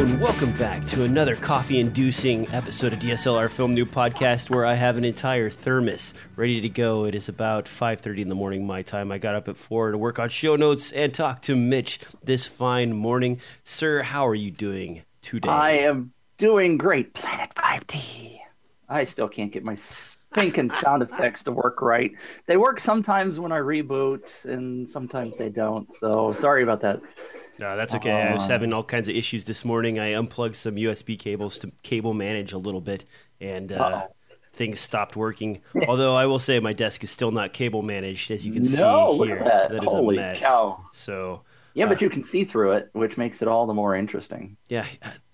and welcome back to another coffee-inducing episode of DSLR Film Noob Podcast, where I have an entire thermos ready to go. It is about 5:30 in the morning my time. I got up at four to work on show notes and talk to Mitch this fine morning. Sir, how are you doing today? I am doing great. Planet 5D. I still can't get my stinking sound effects to work right. They work sometimes when I reboot, and sometimes they don't. So sorry about that. No, that's okay. I was having all kinds of issues this morning. I unplugged some USB cables to cable manage a little bit, and uh, things stopped working. Although I will say my desk is still not cable managed, as you can No, see look here. at that. that is Holy a mess. cow. So Yeah, but you can see through it, which makes it all the more interesting. yeah,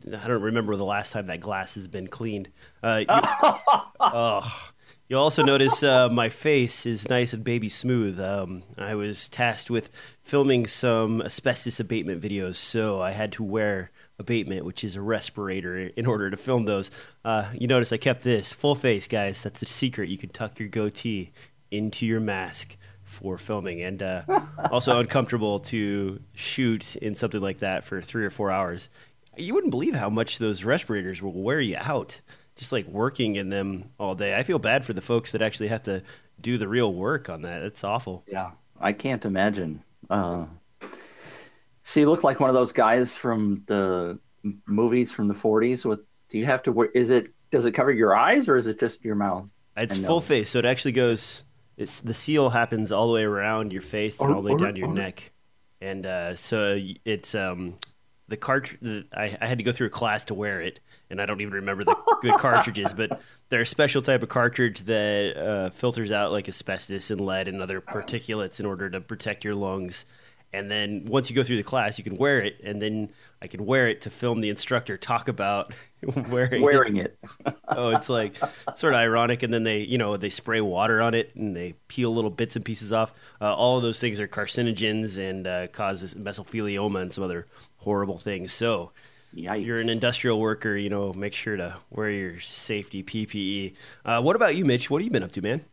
I don't remember the last time that glass has been cleaned. Uh, you, oh, you'll also notice uh, my face is nice and baby smooth. Um, I was tasked with filming some asbestos abatement videos, so I had to wear abatement, which is a respirator, in order to film those. Uh, you notice I kept this full face, guys. That's the secret. You can tuck your goatee into your mask for filming, and uh, also uncomfortable to shoot in something like that for three or four hours. You wouldn't believe how much those respirators will wear you out. Just like working in them all day. I feel bad for the folks that actually have to do the real work on that. It's awful. Yeah, I can't imagine. Uh, so you look like one of those guys from the movies from the 40s. With do you have to wear? Is it does it cover your eyes or is it just your mouth? It's full face, so it actually goes. It's the seal happens all the way around your face and all the way down your neck, and uh, so it's um, the cartridge. I, I had to go through a class to wear it, and I don't even remember the, the cartridges, but they're a special type of cartridge that uh, filters out like asbestos and lead and other particulates in order to protect your lungs. And then once you go through the class, you can wear it, and then I can wear it to film the instructor talk about wearing it Wearing it. oh, it's like sort of ironic. And then they, you know, they spray water on it and they peel little bits and pieces off. Uh, all of those things are carcinogens and uh, causes mesothelioma and some other horrible things. So, Yikes. if you're an industrial worker, you know, make sure to wear your safety PPE. Uh, what about you, Mitch? What have you been up to, man?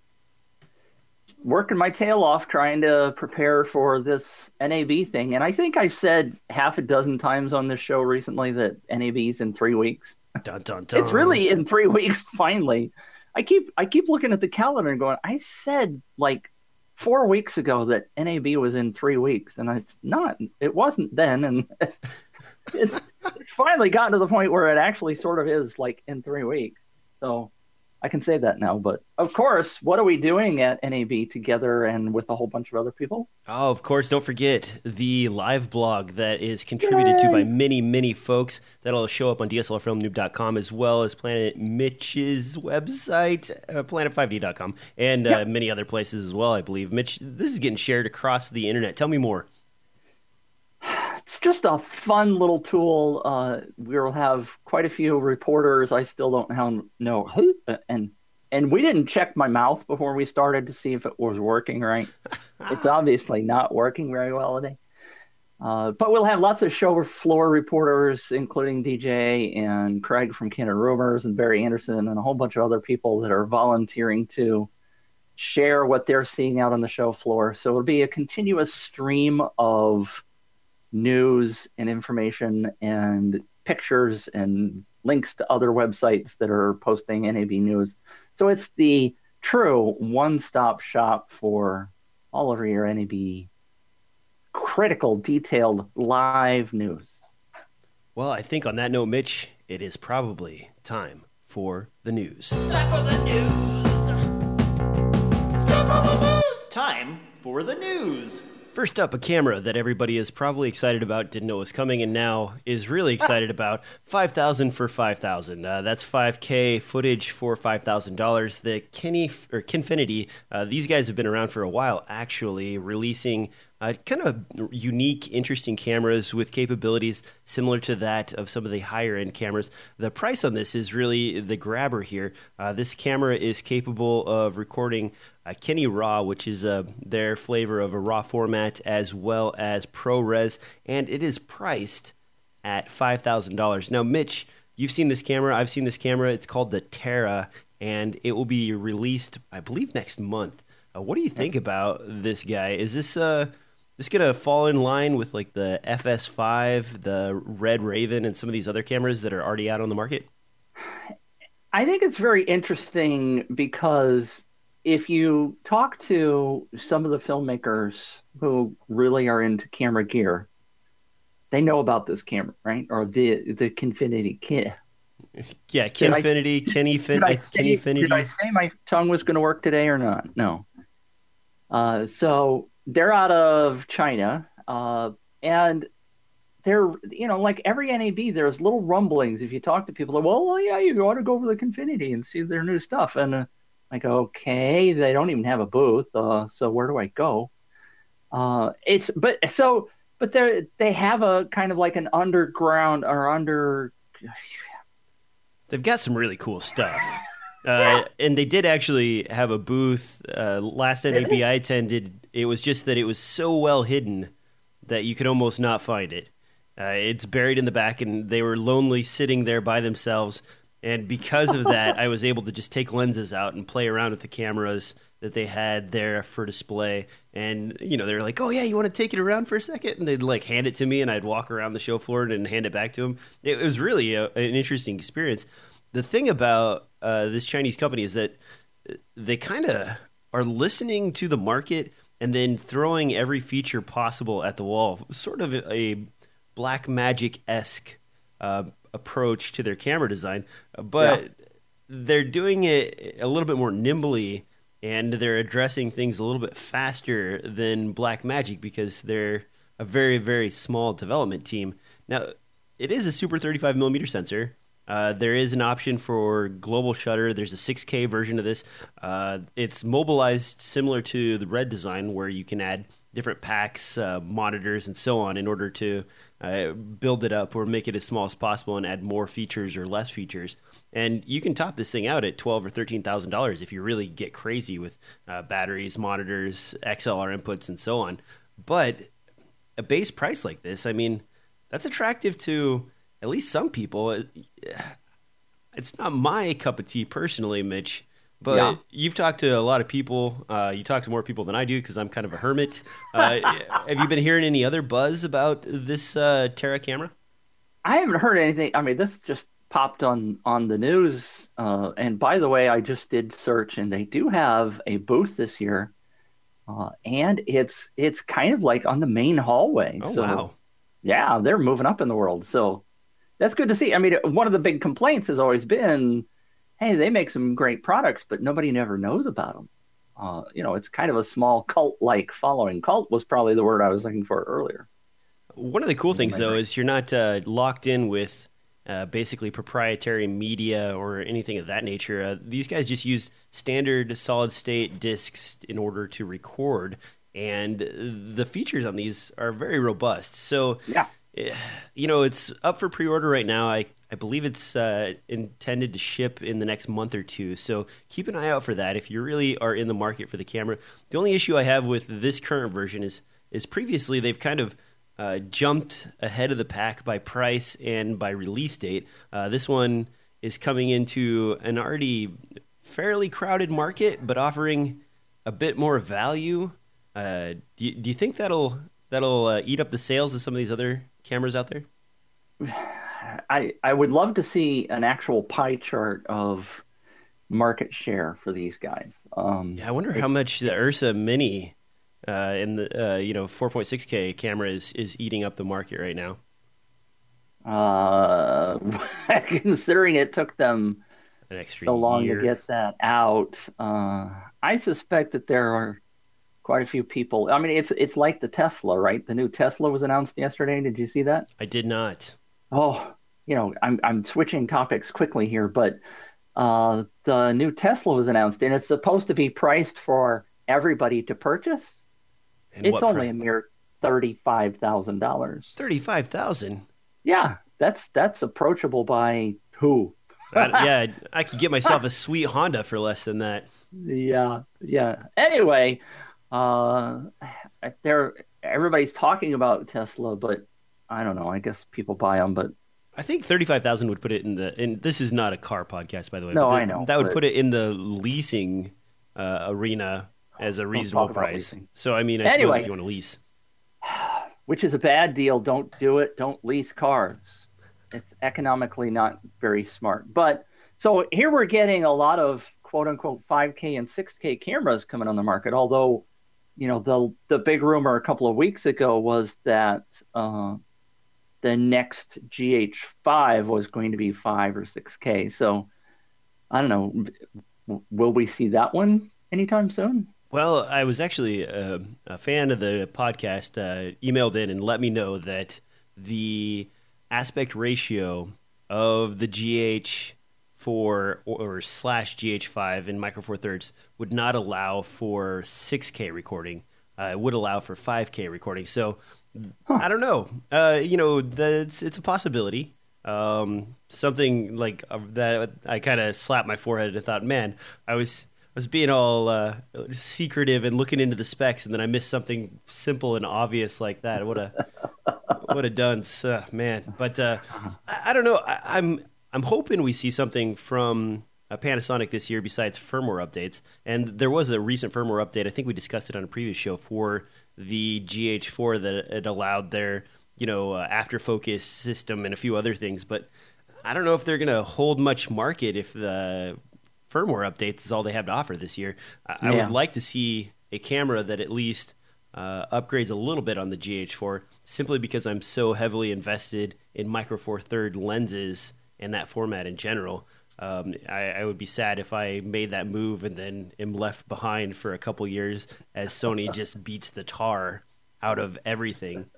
working my tail off trying to prepare for this NAB thing. And I think I've said half a dozen times on this show recently that NAB's in three weeks. Dun dun dun. It's really in three weeks finally. I keep I keep looking at the calendar and going, I said like four weeks ago that NAB was in three weeks, and it's not. It wasn't then, and it's it's finally gotten to the point where it actually sort of is like in three weeks. So I can say that now. But of course, what are we doing at NAB together and with a whole bunch of other people? Oh, of course, don't forget the live blog that is contributed to by many, many folks. That'll show up on DSLRfilmnoob.com as well as Planet Mitch's website, uh, planet5d.com, and uh, many other places as well, I believe. Mitch, this is getting shared across the internet. Tell me more. It's just a fun little tool. Uh, we'll have quite a few reporters. I still don't know who, and and we didn't check my mouth before we started to see if it was working right. it's obviously not working very well today. Uh, but we'll have lots of show floor reporters, including DJ and Craig from Canon Rumors and Barry Anderson and a whole bunch of other people that are volunteering to share what they're seeing out on the show floor. So it'll be a continuous stream of news and information and pictures and links to other websites that are posting NAB news. So it's the true one stop shop for all of your NAB critical, detailed, live news. Well, I think on that note, Mitch, it is probably time for the news. Time for the news. Time for the news. Time for the news. First up, a camera that everybody is probably excited about, didn't know was coming, and now is really excited about. Five thousand for five thousand. Uh, that's five K footage for five thousand dollars. The Kenny or Kinefinity. Uh, these guys have been around for a while, actually, releasing uh, kind of unique, interesting cameras with capabilities similar to that of some of the higher end cameras. The price on this is really the grabber here. Uh, this camera is capable of recording uh, KineRAW, which is uh, their flavor of a RAW format, as well as ProRes, and it is priced at $5,000. Now, Mitch, you've seen this camera. I've seen this camera. It's called the Terra, and it will be released, I believe, next month. Uh, what do you think about this guy? Is this uh, this gonna fall in line with like the FS5, the Red Raven, and some of these other cameras that are already out on the market? I think it's very interesting because if you talk to some of the filmmakers who really are into camera gear, they know about this camera, right? Or the the Kinefinity kit. Yeah, Kinefinity, Kenny Fin, did I say, Kennyfinity. Did I say my tongue was going to work today or not? No. Uh, so they're out of China, uh, and they're you know like every NAB, there's little rumblings. If you talk to people, like, well, well, yeah, you ought to go over to Confinity and see their new stuff. And uh, like, okay, they don't even have a booth, uh, so where do I go? Uh, it's but so but they they have a kind of like an underground or under. They've got some really cool stuff. Uh, and they did actually have a booth uh, last NAB I attended. It was just that it was so well hidden that you could almost not find it. Uh, it's buried in the back, and they were lonely sitting there by themselves. And because of that, I was able to just take lenses out and play around with the cameras that they had there for display. And you know, they were like, "Oh yeah, you want to take it around for a second? And they'd like hand it to me, and I'd walk around the show floor and hand it back to them. It was really a, an interesting experience. The thing about uh, this Chinese company is that they kind of are listening to the market and then throwing every feature possible at the wall, sort of a black magic esque uh, approach to their camera design, but yeah. they're doing it a little bit more nimbly and they're addressing things a little bit faster than Black Magic because they're a very very small development team. Now, it is a super 35 millimeter sensor. Uh, there is an option for global shutter. There's a 6K version of this. Uh, it's mobilized similar to the Red design, where you can add different packs, uh, monitors, and so on in order to uh, build it up or make it as small as possible and add more features or less features. And you can top this thing out at twelve or thirteen thousand dollars if you really get crazy with uh, batteries, monitors, XLR inputs, and so on. But a base price like this, I mean, that's attractive to at least some people. It's not my cup of tea personally, Mitch. But yeah. you've talked to a lot of people. Uh, you talk to more people than I do because I'm kind of a hermit. Uh, have you been hearing any other buzz about this uh, Terra camera? I haven't heard anything. I mean, this just popped on on the news. Uh, and by the way, I just did search, and they do have a booth this year, uh, and it's it's kind of like on the main hallway. Oh so, wow! Yeah, they're moving up in the world. So that's good to see. I mean, one of the big complaints has always been, hey, they make some great products, but nobody never knows about them. Uh, you know, it's kind of a small cult-like following. Cult was probably the word I was looking for earlier. One of the cool things, though, is you're not uh, locked in with uh, basically proprietary media or anything of that nature. Uh, these guys just use standard solid state discs in order to record, and the features on these are very robust. So, yeah you know, it's up for pre-order right now. I I believe it's uh, intended to ship in the next month or two. So keep an eye out for that if you really are in the market for the camera. The only issue I have with this current version is is previously they've kind of uh, jumped ahead of the pack by price and by release date. Uh, this one is coming into an already fairly crowded market, but offering a bit more value. Uh, do, you, do you think that'll that'll uh, eat up the sales of some of these other cameras out there? I I would love to see an actual pie chart of market share for these guys. Um, yeah, I wonder it, how much the Ursa Mini uh, in the uh, you know 4.6K camera is is eating up the market right now. Uh, considering it took them so long year. to get that out, uh, I suspect that there are quite a few people. I mean, it's it's like the Tesla, right? The new Tesla was announced yesterday. Did you see that? I did not. Oh, you know, I'm I'm switching topics quickly here, but uh, the new Tesla was announced, and it's supposed to be priced for everybody to purchase. And it's only a mere thirty-five thousand dollars. Thirty-five thousand. Yeah, that's that's approachable by who? I, yeah, I could get myself a sweet Honda for less than that. Yeah, yeah. Anyway, uh, there, everybody's talking about Tesla, but I don't know. I guess people buy them, but I think thirty-five thousand would put it in the. And this is not a car podcast, by the way. No, the, I know. That would put it in the leasing uh, arena as a reasonable price. So I mean, I anyway, suppose if you want to lease. which is a bad deal. Don't do it. Don't lease cars. It's economically not very smart. But so here we're getting a lot of quote unquote 5K and 6K cameras coming on the market. Although, you know, the the big rumor a couple of weeks ago was that uh, the next GH5 was going to be 5 or 6K. So I don't know. Will we see that one anytime soon? Well, I was actually a, a fan of the podcast, uh, emailed in and let me know that the aspect ratio of the GH4 or, or slash GH5 in Micro Four Thirds would not allow for 6K recording. Uh, it would allow for 5K recording. So huh. I don't know. Uh, you know, the, it's, it's a possibility. Um, something like uh, that. I kind of slapped my forehead and thought, man, I was I was being all uh, secretive and looking into the specs, and then I missed something simple and obvious like that. What a what a dunce, uh, man! But uh, I, I, don't know. I, am I'm, hoping we see something from uh, Panasonic this year besides firmware updates. And there was a recent firmware update. I think we discussed it on a previous show for the GH4 that it allowed their you know uh, after focus system and a few other things, but. I don't know if they're going to hold much market if the firmware updates is all they have to offer this year. I, yeah. I would like to see a camera that at least uh, upgrades a little bit on the GH4, simply because I'm so heavily invested in Micro Four Third lenses and that format in general. Um, I, I, would be sad if I made that move and then am left behind for a couple years as Sony just beats the tar out of everything.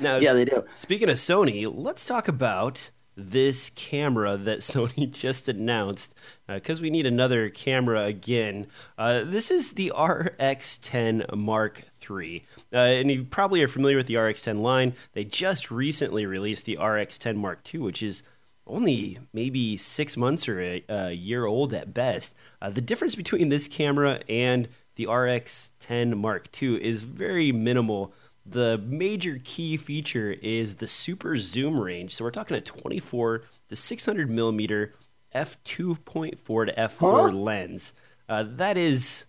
Now, yeah, they do. Speaking of Sony, let's talk about this camera that Sony just announced because uh, we need another camera again. Uh, this is the RX10 Mark III. Uh, and you probably are familiar with the RX10 line. They just recently released the RX10 Mark II, which is only maybe six months or a, a year old at best. Uh, the difference between this camera and the RX10 Mark II is very minimal the major key feature is the super zoom range. So we're talking a 24 to 600 millimeter f2.4 to f4 huh? lens. Uh, that is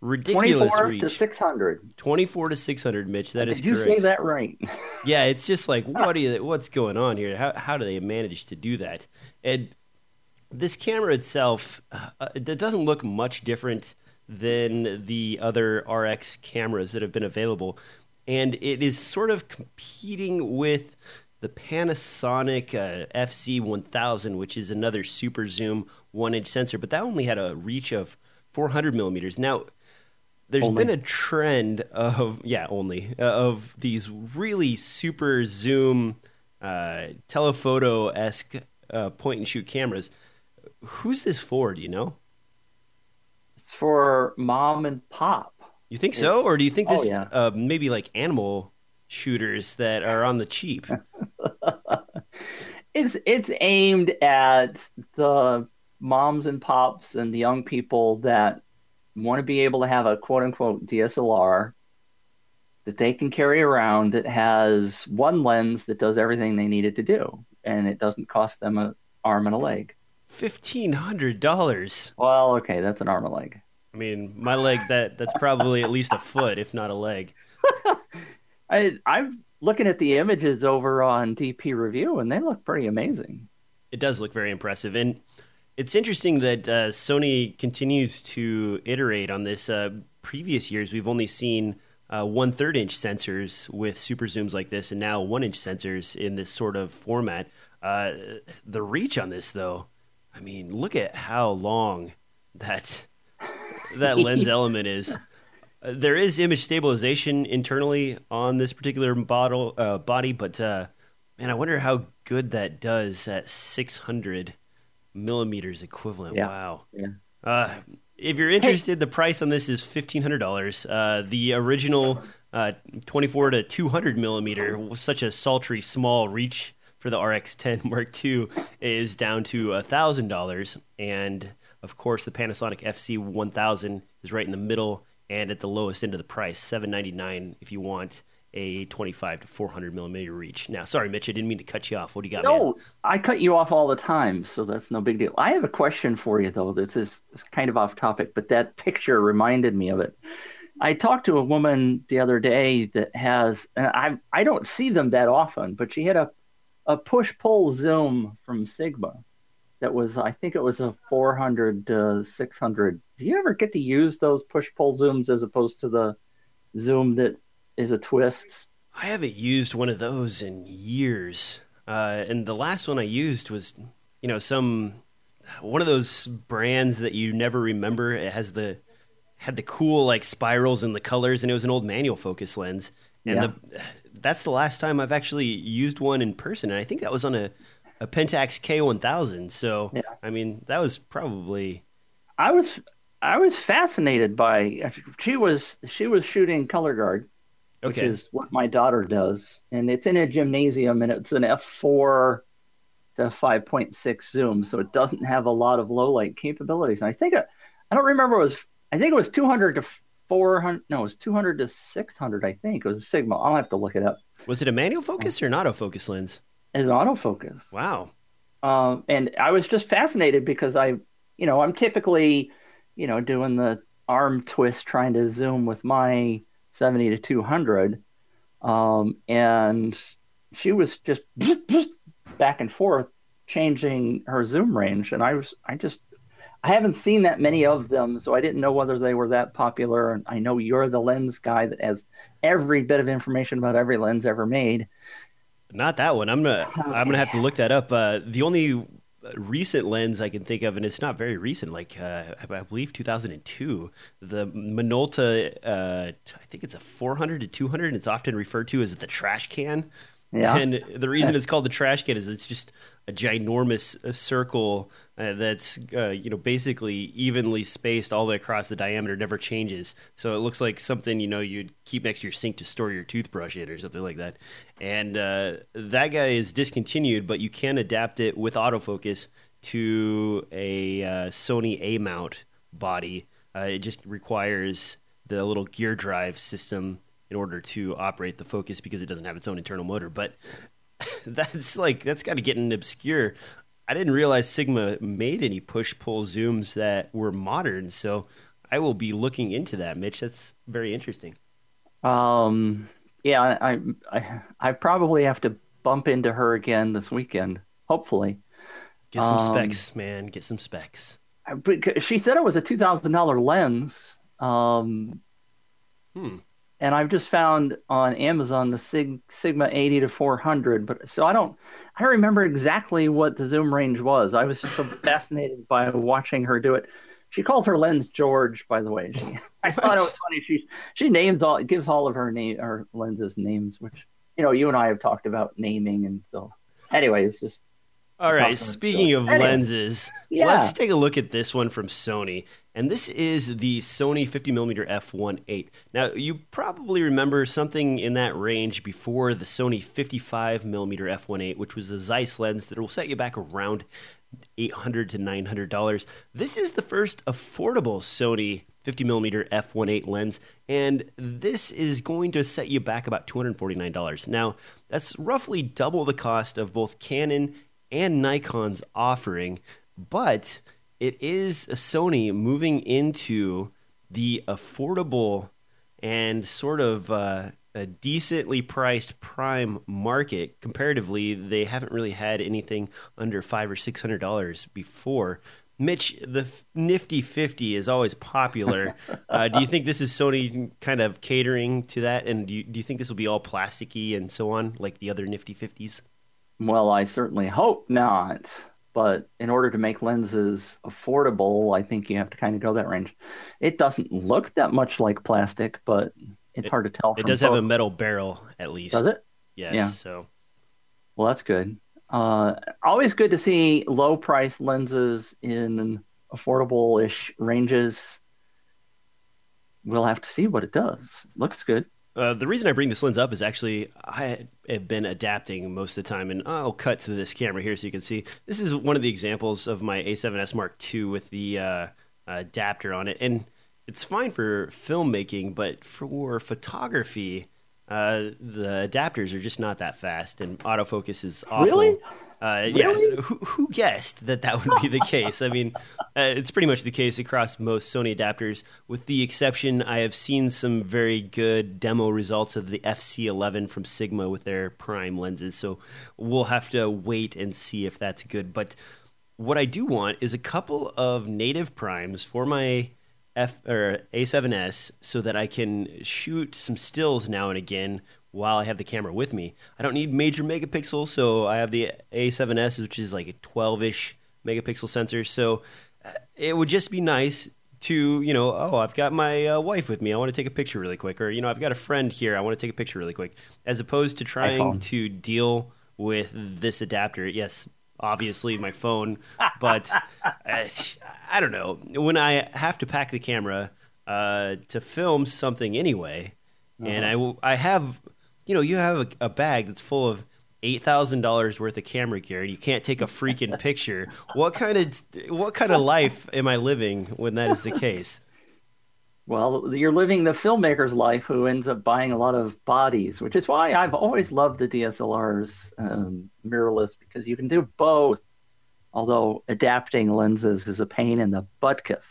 ridiculous 24 reach. to 600. 24 to 600, Mitch. That Did is you correct. say that right? yeah, it's just like what are you, what's going on here? How how do they manage to do that? And this camera itself, uh, it doesn't look much different than the other RX cameras that have been available and it is sort of competing with the Panasonic uh, FZ1000, which is another super zoom one inch sensor, but that only had a reach of 400 millimeters. Now, there's only. been a trend of, yeah, only, uh, of these really super zoom uh, telephoto esque uh, point and shoot cameras. Who's this for? Do you know? It's for mom and pop. You think so, or do you think this oh, yeah. uh, maybe like animal shooters that are on the cheap? it's it's aimed at the moms and pops and the young people that want to be able to have a quote unquote DSLR that they can carry around that has one lens that does everything they need it to do, and it doesn't cost them an arm and a leg. Fifteen hundred dollars. Well, okay, that's an arm and a leg. I mean, my leg that that's probably at least a foot, if not a leg. I I'm looking at the images over on DP Review, and they look pretty amazing. It does look very impressive, and it's interesting that uh, Sony continues to iterate on this. Uh, previous years, we've only seen uh, one third inch sensors with super zooms like this, and now one inch sensors in this sort of format. Uh, the reach on this, though, I mean, look at how long that that lens element is. Uh, there is image stabilization internally on this particular bottle, uh, body, but uh, man, I wonder how good that does at 600 millimeters equivalent. Yeah. Wow. Yeah. Uh, if you're interested, the price on this is fifteen hundred dollars. Uh, the original uh, 24 to 200 millimeter was such a sultry small reach for the RX10 Mark II is down to thousand dollars, and of course, the Panasonic FZ one thousand is right in the middle and at the lowest end of the price, seven ninety nine if you want a 25 to 400 millimeter reach. Now, sorry, Mitch, I didn't mean to cut you off. What do you got? No, man? I cut you off all the time, so that's no big deal. I have a question for you, though. This is kind of off topic, but that picture reminded me of it. I talked to a woman the other day that has, and I I don't see them that often, but she had a a push pull zoom from Sigma that was I think it was a 400 to 600. Do you ever get to use those push pull zooms as opposed to the zoom that is a twist? I haven't used one of those in years. Uh, and the last one I used was, you know, some one of those brands that you never remember. It has the had the cool like spirals and the colors, and it was an old manual focus lens. And Yeah. the, that's the last time I've actually used one in person, and I think that was on a a Pentax K1000. So Yeah. I mean, that was probably I was I was fascinated by she was she was shooting color guard, which is what my daughter does, and it's in a gymnasium and it's an f4 to 5.6 zoom, so it doesn't have a lot of low light capabilities. And I think it, I don't remember it was I think it was 200 to 400 no it was 200 to 600 I think it was a Sigma. I'll have to look it up. Was it a manual focus or an autofocus lens? It's an autofocus. Wow. Um, and I was just fascinated because I, you know, I'm typically, you know, doing the arm twist trying to zoom with my 70 to 200. Um, and she was just back and forth changing her zoom range. And I was, I just, I haven't seen that many of them, so I didn't know whether they were that popular. And I know you're the lens guy that has every bit of information about every lens ever made. Not that one. I'm gonna I'm gonna have to look that up. Uh, the only recent lens I can think of, and it's not very recent, like uh, I believe 2002, the Minolta. Uh, I think it's a 400 to 200, and it's often referred to as the trash can. Yeah. And the reason it's called the trash can is it's just a ginormous uh, circle uh, that's uh, you know basically evenly spaced all the way across the diameter, never changes. So it looks like something you know you'd keep next to your sink to store your toothbrush in or something like that. And uh, that guy is discontinued, but you can adapt it with autofocus to a uh, Sony A mount body. Uh, it just requires the little gear drive system in order to operate the focus because it doesn't have its own internal motor. But that's like that's kind of getting obscure. I didn't realize Sigma made any push pull zooms that were modern, so I will be looking into that, Mitch. That's very interesting. Um, yeah, I, I, I, I probably have to bump into her again this weekend. Hopefully, Get some Um, specs, man. Get some specs. She said it was a two thousand dollar lens. Um, Hmm. And I've just found on Amazon the Sig, Sigma eighty to four hundred. But so I don't, I don't remember exactly what the zoom range was. I was just so fascinated by watching her do it. She calls her lens George, by the way. She, I thought it was funny. She she names all gives all of her name her lenses names, which you know you and I have talked about naming, and so anyway, it's just All right. Speaking of Anyway. lenses, Yeah. let's take a look at this one from Sony. And this is the Sony 50mm f1.8. Now, you probably remember something in that range before the Sony 55mm f1.8, which was a Zeiss lens that will set you back around 800 to 900 dollars. This is the first affordable Sony 50mm f1.8 lens, and this is going to set you back about $249. Now, that's roughly double the cost of both Canon and Nikon's offering, but it is a Sony moving into the affordable and sort of uh, a decently priced prime market. Comparatively, they haven't really had anything under five or six hundred dollars before. Mitch, the Nifty Fifty is always popular. uh, do you think this is Sony kind of catering to that? And do you, do you think this will be all plasticky and so on, like the other Nifty Fifties? Well, I certainly hope not. But in order to make lenses affordable, I think you have to kind of go that range. It doesn't look that much like plastic, but it's hard to tell. It does have a metal barrel, at least. Does it? Yes. Yeah. So Well, that's good. Uh, always good to see low price lenses in affordable ish ranges. We'll have to see what it does. Looks good. Uh, the reason I bring this lens up is actually I have been adapting most of the time, and I'll cut to this camera here so you can see. This is one of the examples of my A7S Mark II with the uh, adapter on it, and it's fine for filmmaking, but for photography, uh, the adapters are just not that fast, and autofocus is awful. Really? Uh, Really? Yeah, who, who guessed that that would be the case? I mean, uh, it's pretty much the case across most Sony adapters, with the exception I have seen some very good demo results of the MC11 from Sigma with their prime lenses. So we'll have to wait and see if that's good. But what I do want is a couple of native primes for my F or A7S so that I can shoot some stills now and again while I have the camera with me. I don't need major megapixels, so I have the A7S, which is like a 12-ish megapixel sensor. So uh, it would just be nice to, you know, oh, I've got my uh, wife with me. I want to take a picture really quick, or you know, I've got a friend here. I want to take a picture really quick, as opposed to trying to deal with this adapter. Yes, obviously my phone, but uh, I don't know when I have to pack the camera uh, to film something anyway, and I will- I have you know you have a, a bag that's full of eight thousand dollars worth of camera gear, and you can't take a freaking picture. What kind of what kind of life am I living when that is the case? Well, you're living the filmmaker's life who ends up buying a lot of bodies, which is why I've always loved the DSLRs um, mirrorless because you can do both. Although adapting lenses is a pain in the butkus.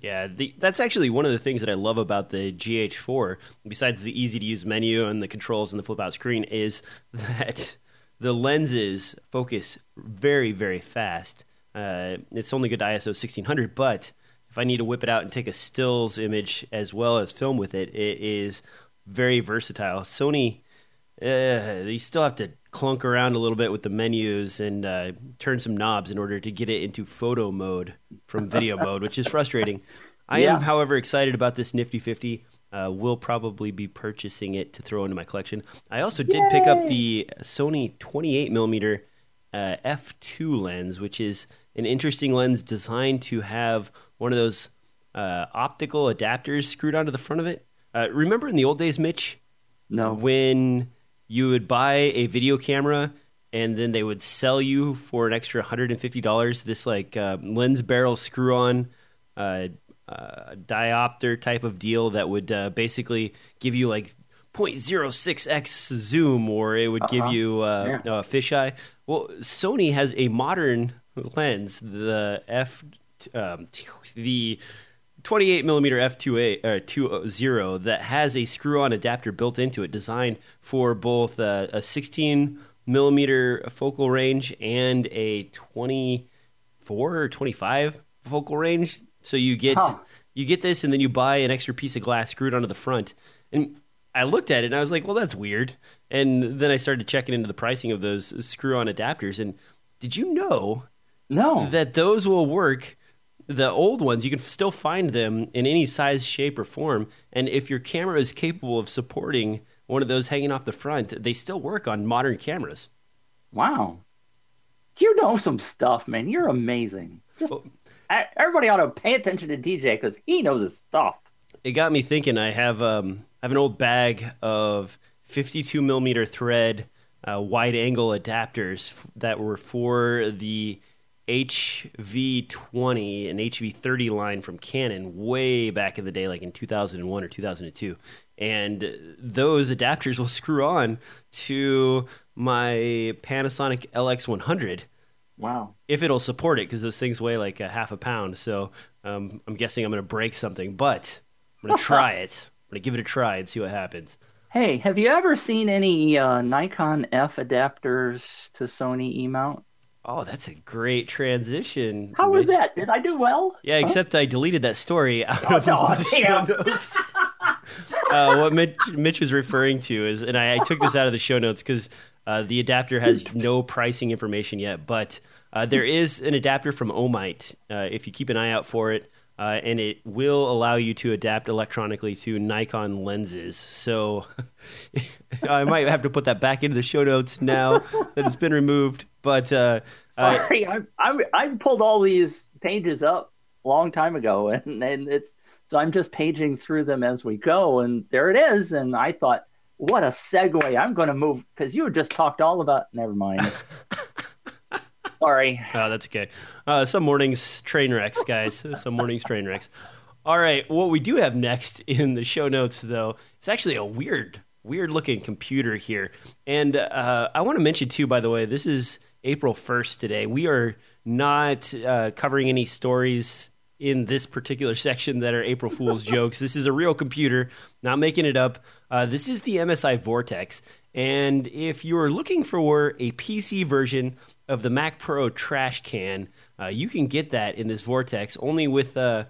Yeah, the, that's actually one of the things that I love about the GH4, besides the easy to use menu and the controls and the flip out screen, is that the lenses focus very, very fast. Uh, it's only good to ISO 1600, but if I need to whip it out and take a stills image as well as film with it, it is very versatile. Sony, uh, you still have to clunk around a little bit with the menus and uh, turn some knobs in order to get it into photo mode from video mode, which is frustrating. I Yeah. am, however, excited about this Nifty 50. Uh, will probably be purchasing it to throw into my collection. I also did pick up the Sony 28 millimeter uh, f2 lens, which is an interesting lens designed to have one of those uh, optical adapters screwed onto the front of it. Uh, remember in the old days, Mitch, No, when you would buy a video camera and then they would sell you for an extra $150 this like uh, lens barrel screw on uh, uh, diopter type of deal that would uh, basically give you like 0.06x zoom or it would give Uh-huh. you uh, Yeah. a fisheye well sony has a modern lens the f um, the 28 millimeter f2a or 20 that has a screw-on adapter built into it designed for both uh, a 16 millimeter focal range and a 24 or 25 focal range so you get Huh. you get this and then you buy an extra piece of glass screwed onto the front and i looked at it and i was like well that's weird and then i started checking into the pricing of those screw-on adapters and did you know no. that those will work. The old ones, you can still find them in any size, shape, or form. And if your camera is capable of supporting one of those hanging off the front, they still work on modern cameras. Wow. You know some stuff, man. You're amazing. Just Well- I- everybody ought to pay attention to DJ because he knows his stuff. It got me thinking. I have um, I have an old bag of 52 millimeter thread uh, wide angle adapters f- that were for the HV20 and HV30 line from Canon way back in the day, like in 2001 or 2002. And those adapters will screw on to my Panasonic LX100 Wow. if it'll support it because those things weigh like a half a pound. So um, I'm guessing I'm going to break something, but I'm going to try it. I'm going to give it a try and see what happens. Hey, have you ever seen any uh, Nikon F adapters to Sony E mount? Oh, that's a great transition. How was Mitch. that? Did I do well? Yeah, except I deleted that story out Oh, of no, the show damn. notes. uh, what Mitch, Mitch was referring to is, and I, I took this out of the show notes because uh, the adapter has no pricing information yet, but uh, there is an adapter from Omite. Uh, if you keep an eye out for it, uh, and it will allow you to adapt electronically to Nikon lenses. So I might have to put that back into the show notes now that it's been removed. But uh, Sorry, I, I I pulled all these pages up a long time ago, and and it's so I'm just paging through them as we go, and there it is. And I thought, what a segue! I'm going to move because you just talked all about. Never mind. Sorry. Oh, that's okay. Uh, some mornings train wrecks, guys. some mornings train wrecks. All right, what we do have next in the show notes, though, it's actually a weird, weird looking computer here, and uh, I want to mention too. By the way, this is April 1st today. We are not uh, covering any stories in this particular section that are April Fool's jokes. This is a real computer, not making it up. Uh, this is the MSI Vortex. And if you're looking for a PC version of the Mac Pro trash can, uh, you can get that in this Vortex only with uh,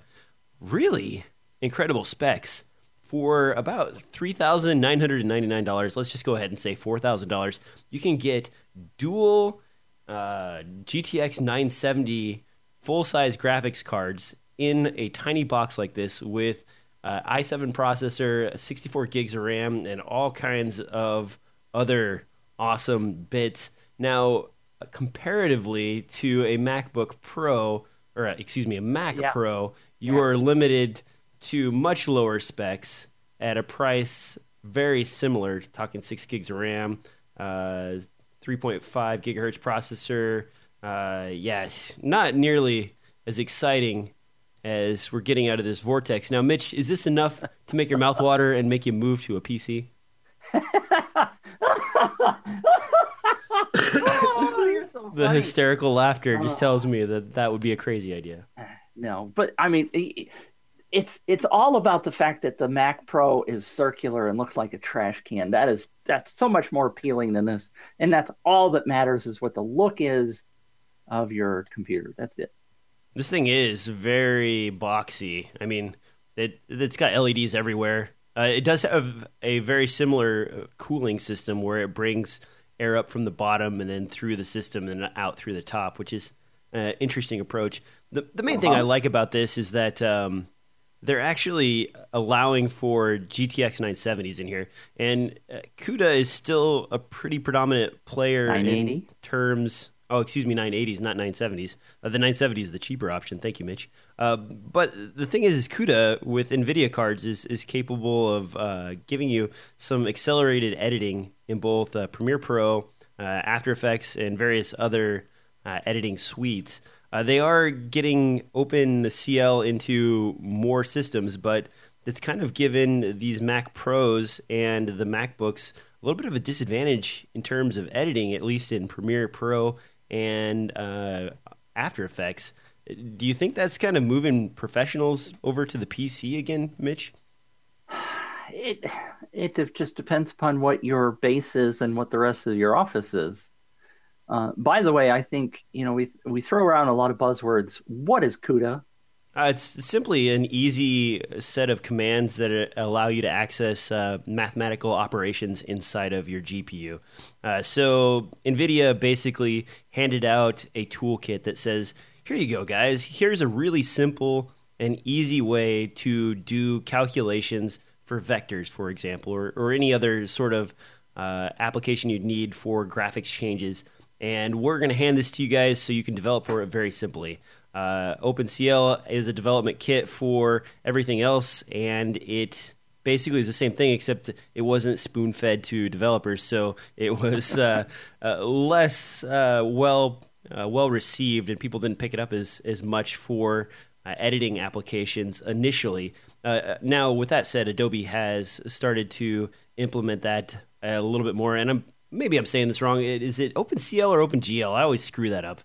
really incredible specs for about $3,999. Let's just go ahead and say $4,000. You can get dual uh, GTX 970 full size graphics cards in a tiny box like this with uh, i7 processor, 64 gigs of RAM, and all kinds of other awesome bits. Now, comparatively to a MacBook Pro, or uh, excuse me, a Mac Yeah. Pro, you Yeah. are limited to much lower specs at a price very similar. Talking six gigs of RAM, uh, 3.5 gigahertz processor. Uh, yeah, not nearly as exciting as we're getting out of this vortex. Now, Mitch, is this enough to make your mouth water and make you move to a PC? The funny. hysterical laughter just Oh. tells me that that would be a crazy idea. no, but I mean, it's it's all about the fact that the Mac Pro is circular and looks like a trash can. That is that's so much more appealing than this, and that's all that matters is what the look is of your computer. That's it. This thing is very boxy. I mean, it it's got LEDs everywhere. Uh, it does have a very similar uh, cooling system where it brings air up from the bottom and then through the system and out through the top, which is an interesting approach. The the main thing Uh-huh. I like about this is that um, they're actually allowing for GTX 970s in here, and uh, CUDA is still a pretty predominant player in terms. Oh, excuse me, 980s, not 970s. Uh, the 970 is the cheaper option. Thank you, Mitch. Uh, but the thing is, is CUDA with NVIDIA cards is is capable of uh, giving you some accelerated editing in both uh, Premiere Pro, uh, After Effects, and various other uh, editing suites. They are getting OpenCL into more systems, but it's kind of given these Mac Pros and the MacBooks a little bit of a disadvantage in terms of editing, at least in Premiere Pro and uh, After Effects. Do you think that's kind of moving professionals over to the PC again, Mitch? It it just depends upon what your base is and what the rest of your office is. Uh, by the way, I think you know we we throw around a lot of buzzwords. What is CUDA? Uh, it's simply an easy set of commands that uh, allow you to access uh, mathematical operations inside of your GPU. Uh, so, NVIDIA basically handed out a toolkit that says, here you go, guys. Here's a really simple and easy way to do calculations for vectors, for example, or, or any other sort of uh, application you'd need for graphics changes. And we're going to hand this to you guys so you can develop for it very simply. Uh, OpenCL is a development kit for everything else, and it basically is the same thing, except it wasn't spoon fed to developers, so it was uh, uh, less uh, well uh, well received, and people didn't pick it up as as much for uh, editing applications initially. Now, with that said, Adobe has started to implement that a little bit more, and I'm maybe I'm saying this wrong. Is it OpenCL or OpenGL? I always screw that up.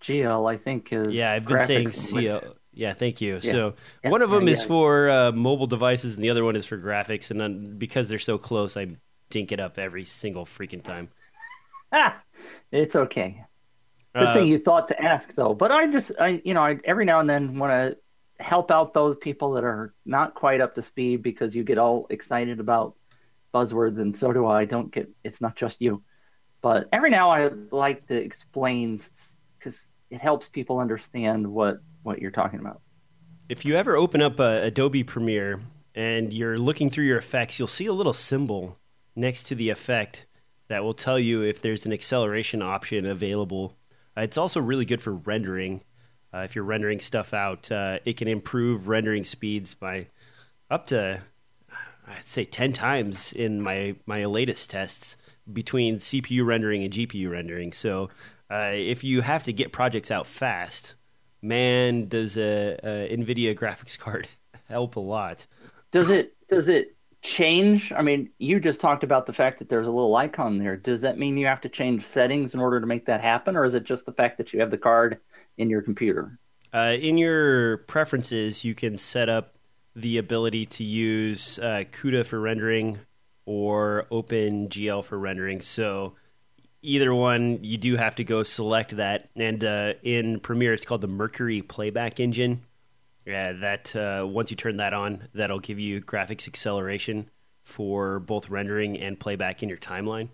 GL, I think is Yeah, I've been saying CL. Yeah, thank you. So Yeah, one of yeah, them is yeah. for uh, mobile devices, and the other one is for graphics. And then because they're so close, I dink it up every single freaking time. Ah, it's okay. Good Uh, thing you thought to ask though. But I just I you know I every now and then want to help out those people that are not quite up to speed because you get all excited about buzzwords and so do I. Don't get it's not just you. But every now I like to explain because it helps people understand what what you're talking about. if you ever open up uh, Adobe Premiere and you're looking through your effects, you'll see a little symbol next to the effect that will tell you if there's an acceleration option available. Uh, it's also really good for rendering. Uh, if you're rendering stuff out, uh, it can improve rendering speeds by up to, I'd say, 10 times in my, my latest tests between CPU rendering and GPU rendering. So uh, if you have to get projects out fast, man, does a, a NVIDIA graphics card help a lot. Does it does it change? I mean, you just talked about the fact that there's a little icon there. Does that mean you have to change settings in order to make that happen, or is it just the fact that you have the card in your computer? Uh, in your preferences, you can set up the ability to use uh, CUDA for rendering or OpenGL for rendering. So either one, you do have to go select that. And uh, in Premiere, it's called the Mercury Playback Engine. Yeah, that uh, once you turn that on, that'll give you graphics acceleration for both rendering and playback in your timeline.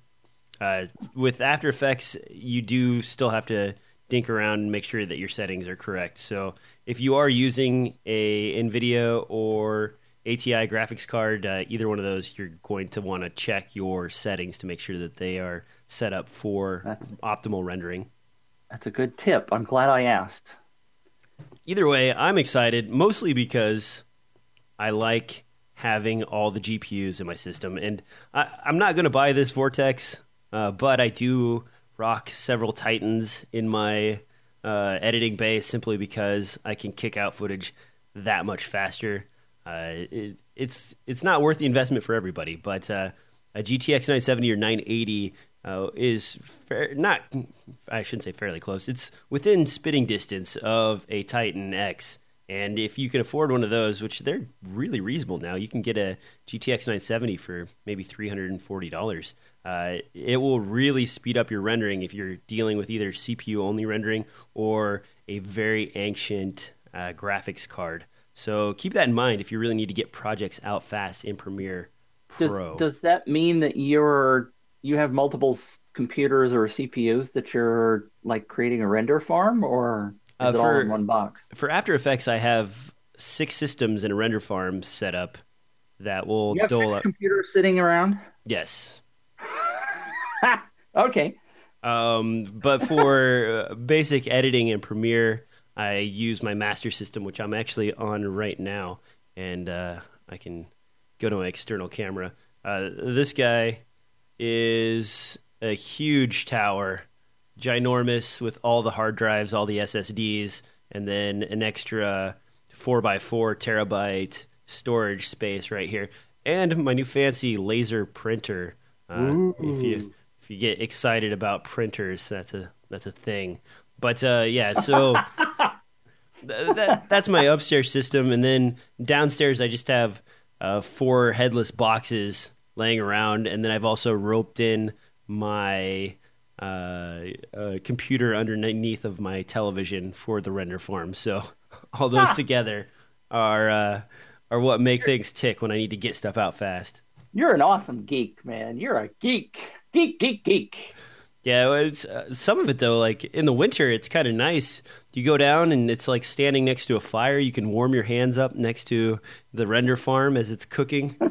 Uh, with After Effects, you do still have to dink around and make sure that your settings are correct. So if you are using a NVIDIA or ATI graphics card, uh, either one of those, you're going to want to check your settings to make sure that they are set up for That's- optimal rendering. That's a good tip. I'm glad I asked. Either way, I'm excited mostly because I like having all the GPUs in my system, and I, I'm not going to buy this Vortex, uh, but I do rock several Titans in my uh, editing bay simply because I can kick out footage that much faster. Uh, it, it's it's not worth the investment for everybody, but uh, a GTX 970 or 980 uh, is fair, not I shouldn't say fairly close. It's within spitting distance of a Titan X. And if you can afford one of those, which they're really reasonable now, you can get a GTX 970 for maybe $340. Uh, it will really speed up your rendering if you're dealing with either CPU only rendering or a very ancient uh, graphics card. So keep that in mind if you really need to get projects out fast in Premiere Does Pro. does that mean that you're you have multiple computers or CPUs that you're like creating a render farm, or is Uh, it all in one box? For After Effects, I have six systems and a render farm set up that will You have dole six up. computers sitting around. Yes. okay. Um, but for uh, basic editing in Premiere, I use my master system, which I'm actually on right now, and uh, I can go to my external camera. Uh, this guy is a huge tower, ginormous with all the hard drives, all the SSDs, and then an extra 4x4 terabyte storage space right here, and my new fancy laser printer. Uh, if you if you get excited about printers, that's a that's a thing. But uh, yeah, so th- that that's my upstairs system, and then downstairs I just have uh, four headless boxes laying around, and then I've also roped in my uh, uh, computer underneath of my television for the render farm. So all those together are uh, are what make things tick when I need to get stuff out fast. You're an awesome geek, man. You're a geek. Geek, geek, geek. Yeah, it's, uh, some of it though, like in the winter, it's kind of nice. You go down and it's like standing next to a fire. You can warm your hands up next to the render farm as it's cooking.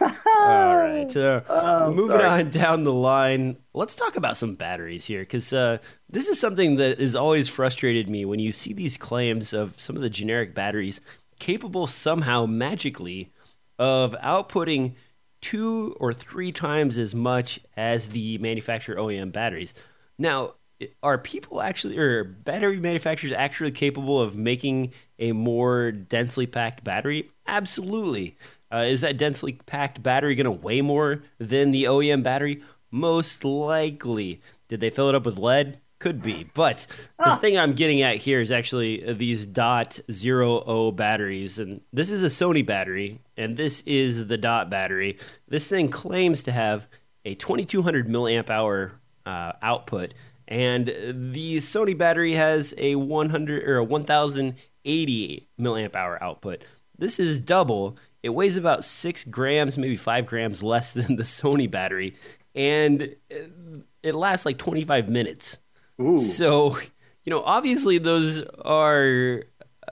All right, Oh, moving sorry. on down the line. Let's talk about some batteries here, because uh, this is something that has always frustrated me when you see these claims of some of the generic batteries capable somehow magically of outputting two or three times as much as the manufacturer OEM batteries. Now, are people actually, or battery manufacturers actually capable of making a more densely packed battery? Absolutely. Uh, is that densely packed battery going to weigh more than the OEM battery? Most likely. Did they fill it up with lead? Could be. But the thing I'm getting at here is actually these dot zero O batteries. And this is a Sony battery, and this is the dot battery. This thing claims to have a 2200 milliamp hour uh, output, and the Sony battery has a 100 or a 1080 milliamp hour output. This is double. It weighs about six grams, maybe five grams less than the Sony battery, and it lasts like 25 minutes. So, you know, obviously those are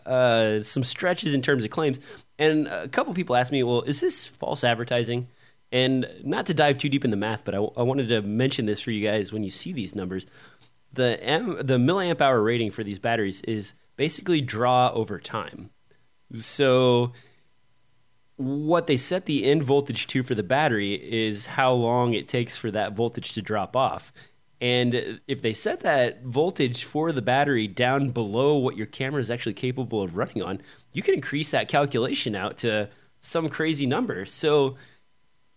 uh, some stretches in terms of claims. And a couple people asked me, well, is this false advertising? And not to dive too deep in the math, but I, I wanted to mention this for you guys when you see these numbers. The M, the milliamp hour rating for these batteries is basically draw over time. So what they set the end voltage to for the battery is how long it takes for that voltage to drop off. And if they set that voltage for the battery down below what your camera is actually capable of running on, you can increase that calculation out to some crazy number. So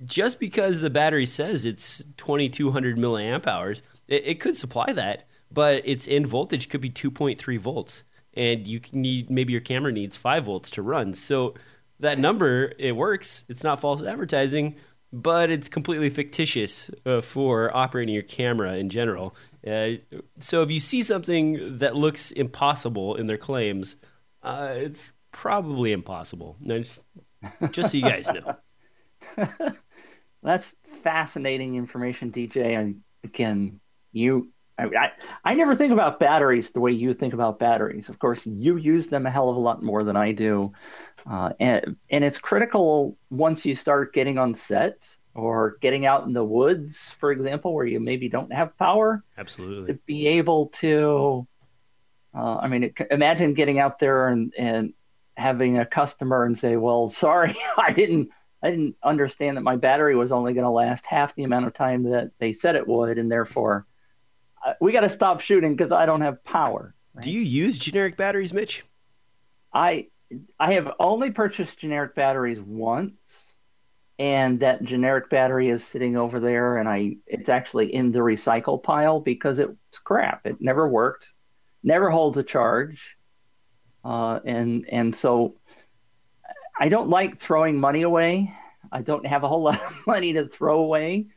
just because the battery says it's 2200 milliamp hours, it, it could supply that, but its end voltage could be 2.3 volts. And you need maybe your camera needs 5 volts to run. So that number, it works. It's not false advertising, but it's completely fictitious uh, for operating your camera in general. Uh, so if you see something that looks impossible in their claims, uh, it's probably impossible. just, just so you guys know. That's fascinating information, DJ. And again, you, I, I, I never think about batteries the way you think about batteries. Of course, you use them a hell of a lot more than I do. Uh, and, and it's critical once you start getting on set or getting out in the woods, for example, where you maybe don't have power. Absolutely. To be able to, uh, I mean, it, imagine getting out there and, and having a customer and say, well, sorry, I didn't. I didn't understand that my battery was only going to last half the amount of time that they said it would, and therefore, uh, we got to stop shooting because I don't have power. Right? Do you use generic batteries, Mitch? I I have only purchased generic batteries once, and that generic battery is sitting over there, and I it's actually in the recycle pile because it's crap. It never worked, never holds a charge, uh, and and so I don't like throwing money away. I don't have a whole lot of money to throw away,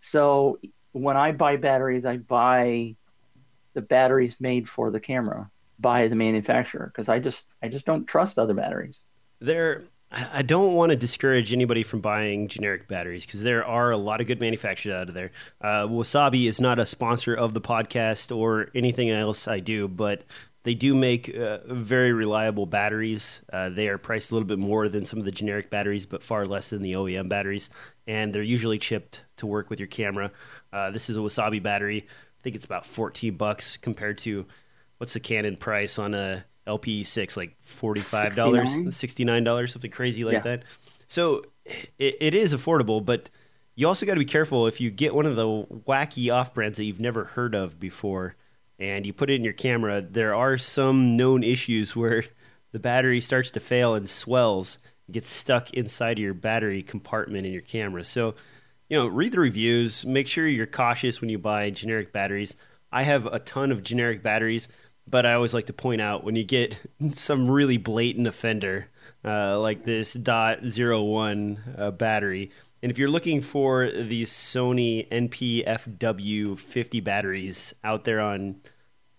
so when I buy batteries, I buy the batteries made for the camera by the manufacturer because I just I just don't trust other batteries. There, I don't want to discourage anybody from buying generic batteries because there are a lot of good manufacturers out of there. Uh, Wasabi is not a sponsor of the podcast or anything else I do, but they do make uh, very reliable batteries. Uh, they are priced a little bit more than some of the generic batteries, but far less than the OEM batteries. And they're usually chipped to work with your camera. Uh, this is a Wasabi battery. I think it's about 14 bucks compared to what's the Canon price on a LPE6? Like $45, 69, $69 something crazy like yeah. that. So it, it is affordable, but you also got to be careful if you get one of the wacky off brands that you've never heard of before and you put it in your camera. There are some known issues where the battery starts to fail and swells, gets stuck inside of your battery compartment in your camera. So, you know, read the reviews, make sure you're cautious when you buy generic batteries. I have a ton of generic batteries but I always like to point out when you get some really blatant offender uh, like this dot zero one uh, battery, and if you're looking for these Sony NP-FW 50 batteries out there on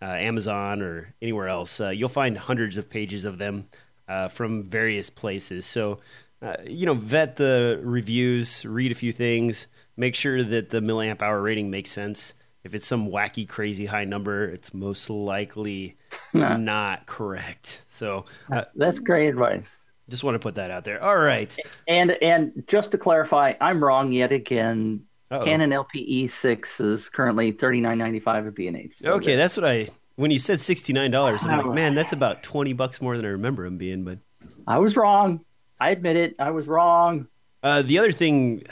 uh, Amazon or anywhere else, uh, you'll find hundreds of pages of them uh, from various places. So, uh, you know, vet the reviews, read a few things, make sure that the milliamp hour rating makes sense if it's some wacky, crazy high number, it's most likely not correct. So uh, that's great advice. Just want to put that out there. All right. And and just to clarify, I'm wrong yet again. Uh-oh. Canon LPE six is currently thirty nine ninety five at B and H. Okay, that's what I. When you said sixty nine dollars, I'm like, man, that's about twenty bucks more than I remember them being. But I was wrong. I admit it. I was wrong. Uh, the other thing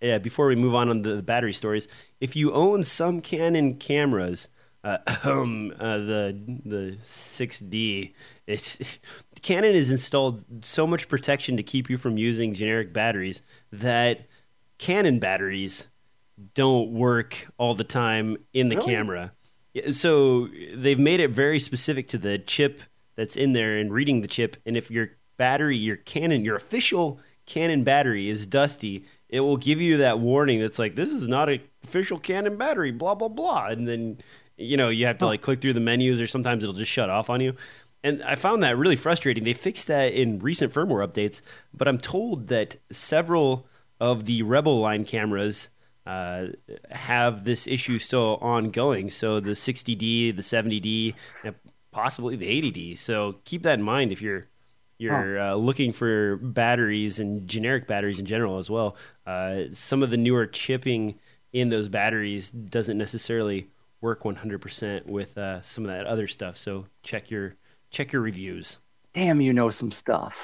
yeah, before we move on on the battery stories, if you own some Canon cameras, uh, um, uh, the the 6D, it's Canon has installed so much protection to keep you from using generic batteries that Canon batteries don't work all the time in the really? camera. So they've made it very specific to the chip that's in there and reading the chip. And if your battery, your Canon, your official Canon battery is dusty, it will give you that warning that's like this is not an official Canon battery, blah blah blah, and then you know you have to like click through the menus, or sometimes it'll just shut off on you. And I found that really frustrating. They fixed that in recent firmware updates, but I'm told that several of the Rebel line cameras uh, have this issue still ongoing. So the 60D, the 70D, and possibly the 80D. So keep that in mind if you're you're uh, looking for batteries and generic batteries in general as well. Uh, some of the newer chipping in those batteries doesn't necessarily work 100% with uh, some of that other stuff. So check your check your reviews. Damn, you know some stuff.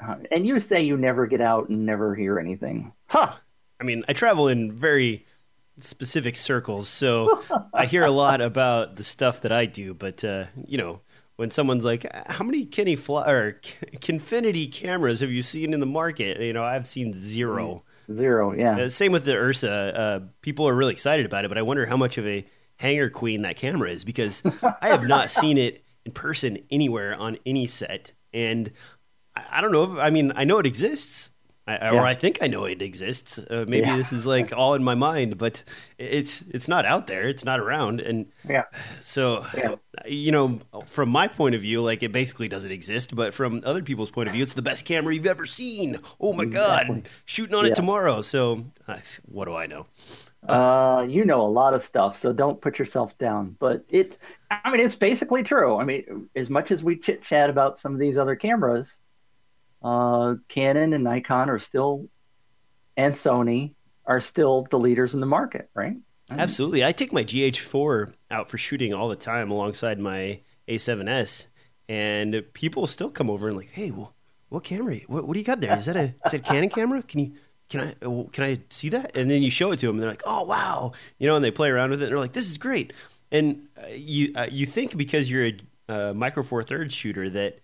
Uh, and you say you never get out and never hear anything. Huh. I mean, I travel in very specific circles, so I hear a lot about the stuff that I do. But uh, you know, when someone's like, "How many Kenny Fly or Kinefinity cameras have you seen in the market?" You know, I've seen zero. Zero, yeah. Uh, same with the Ursa. Uh, people are really excited about it, but I wonder how much of a hanger queen that camera is because I have not seen it in person anywhere on any set, and I, I don't know. If, I mean, I know it exists. I, Yeah. Or I think I know it exists. Uh, maybe Yeah. this is like all in my mind, but it's it's not out there. It's not around, and Yeah. so, Yeah. you know, from my point of view, like it basically doesn't exist. But from other people's point of view, it's the best camera you've ever seen. Oh my Exactly. god, shooting on it tomorrow. So, uh, what do I know? Uh, you know a lot of stuff, so don't put yourself down. But it's, I mean, it's basically true. I mean, as much as we chit chat about some of these other cameras, uh, Canon and Nikon are still, and Sony are still the leaders in the market, right? Absolutely, I take my GH4 out for shooting all the time alongside my A7S, and people still come over and like, hey, well, what camera? What, what do you got there? Is that a is that a Canon camera? Can you can I can I see that? And then you show it to them, and they're like, oh wow, you know, and they play around with it, and they're like, this is great. And uh, you uh, you think because you're a uh, micro four thirds shooter that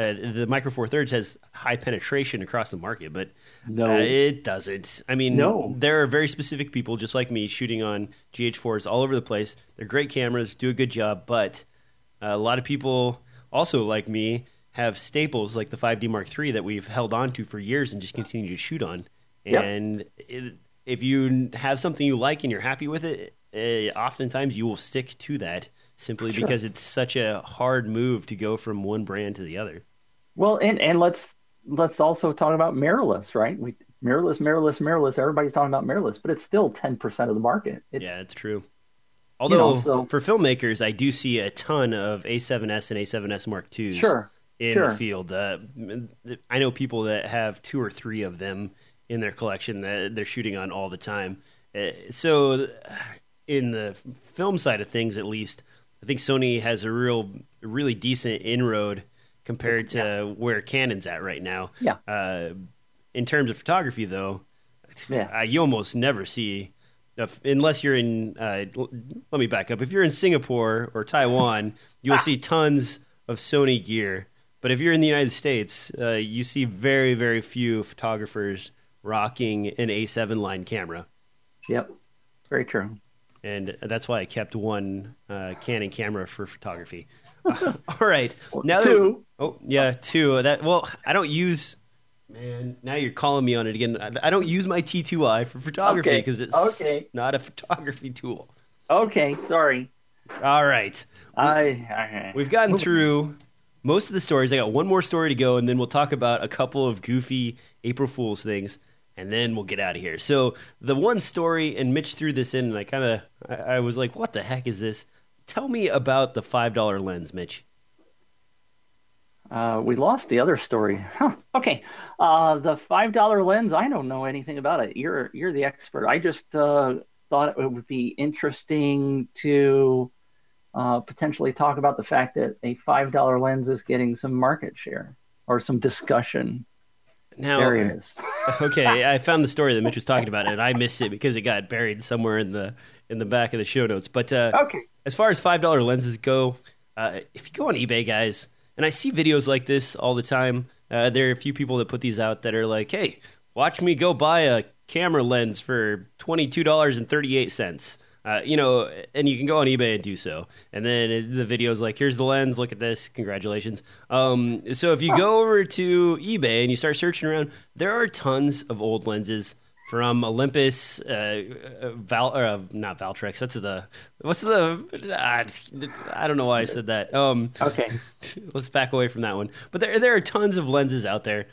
uh, the micro four thirds has high penetration across the market, but No. uh, it doesn't. I mean, No. there are very specific people just like me shooting on GH4s all over the place. They're great cameras, do a good job, but uh, a lot of people also like me have staples like the 5D Mark III that we've held on to for years and just continue to shoot on. Yep. And it, if you have something you like and you're happy with it, uh, oftentimes you will stick to that simply Sure. because it's such a hard move to go from one brand to the other. Well, and and let's let's also talk about mirrorless, right? We mirrorless, mirrorless, mirrorless. Everybody's talking about mirrorless, but it's still ten percent of the market. It's, yeah, it's true. Although so- for filmmakers, I do see a ton of A7S and A7S Mark IIs Sure, in sure. the field. Uh, I know people that have two or three of them in their collection that they're shooting on all the time. Uh, so, in the film side of things, at least, I think Sony has a real, really decent inroad compared to where Canon's at right now. Yeah. Uh, in terms of photography, though, Yeah. uh, you almost never see, if- unless you're in. Uh, l- let me back up. If you're in Singapore or Taiwan, you'll see tons of Sony gear. But if you're in the United States, uh, you see very, very few photographers rocking an A7 line camera, Yep, very true. and that's why I kept one uh, Canon camera for photography. All right, now that- two. Oh yeah, two. That well, I don't use. Man, now you're calling me on it again. I I don't use my T2i for photography Okay, because it's okay. not a photography tool. Okay, sorry. All right, I, I we've gotten through most of the stories. I got one more story to go, and then we'll talk about a couple of goofy April Fools things, and then we'll get out of here. So the one story, and Mitch threw this in, and I kind of, I, I was like, "What the heck is this?" Tell me about the five dollar lens, Mitch. Uh, we lost the other story. Huh. Okay. Uh, the five dollar lens. I don't know anything about it. You're you're the expert. I just uh, thought it would be interesting to uh, potentially talk about the fact that a five dollar lens is getting some market share or some discussion. Now, There it is. okay, I found the story that Mitch was talking about, and I missed it because it got buried somewhere in the in the back of the show notes. But uh, Okay. as far as five dollar lenses go, uh, if you go on eBay, guys, and I see videos like this all the time. Uh, there are a few people that put these out that are like, "Hey, watch me go buy a camera lens for twenty two dollars and thirty eight cents." Uh, you know, and you can go on eBay and do so. And then the video's like, here's the lens, look at this, congratulations. Um, so if you go over to eBay and you start searching around, there are tons of old lenses from Olympus, uh, uh, Val, or, uh, not Valtrex. That's the what's the I don't know why I said that. Um, Okay. let's back away from that one. But there there are tons of lenses out there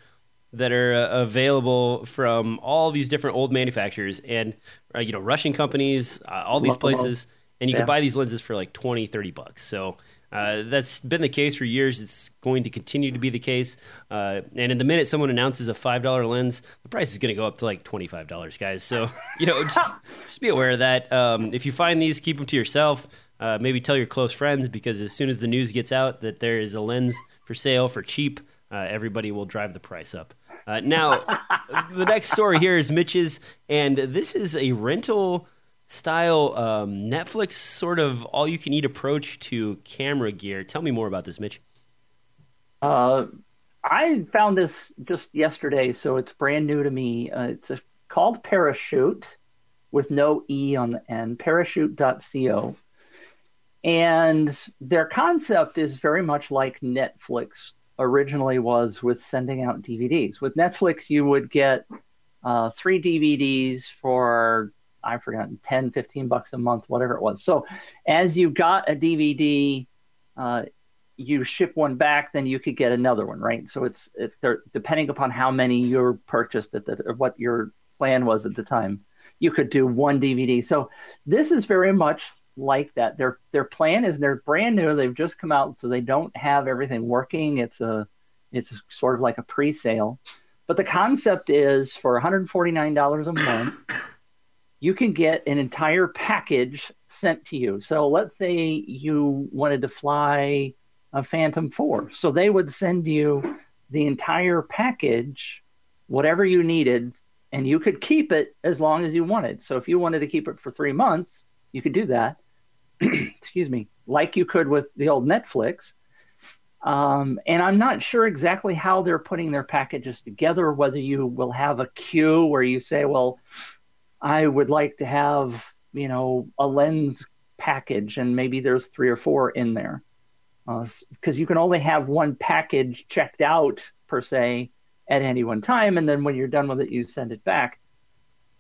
that are uh, available from all these different old manufacturers and uh, you know Russian companies, uh, all these places, and you Yeah. can buy these lenses for like 20, 30 bucks. So. Uh, that's been the case for years. It's going to continue to be the case. Uh, and in the minute someone announces a five dollar lens, the price is going to go up to like twenty five dollars, guys. So you know, just just be aware of that. Um, if you find these, keep them to yourself. Uh, maybe tell your close friends because as soon as the news gets out that there is a lens for sale for cheap, uh, everybody will drive the price up. Uh, now, the next story here is Mitch's, and this is a rental style um, Netflix sort of all you can eat approach to camera gear. Tell me more about this, Mitch. Uh, I found this just yesterday, so it's brand new to me. Uh, it's a, called Parachute with no E on the end, parachute.co. And their concept is very much like Netflix originally was with sending out DVDs. With Netflix, you would get uh, three DVDs for, I've forgotten, 10, 15 bucks a month, whatever it was. So as you got a DVD, uh, you ship one back, then you could get another one, right? So it's they're depending upon how many you purchased at the or what your plan was at the time, you could do one DVD. So this is very much like that. Their their plan is they're brand new. They've just come out, so they don't have everything working. It's a it's sort of like a pre-sale, but the concept is for $149 a month, you can get an entire package sent to you. So let's say you wanted to fly a Phantom 4. So they would send you the entire package, whatever you needed, and you could keep it as long as you wanted. So if you wanted to keep it for three months, you could do that. Excuse me, like you could with the old Netflix. Um, and I'm not sure exactly how they're putting their packages together, whether you will have a queue where you say, well, I would like to have, you know, a lens package, and maybe there's three or four in there because uh, you can only have one package checked out per se at any one time, and then when you're done with it, you send it back.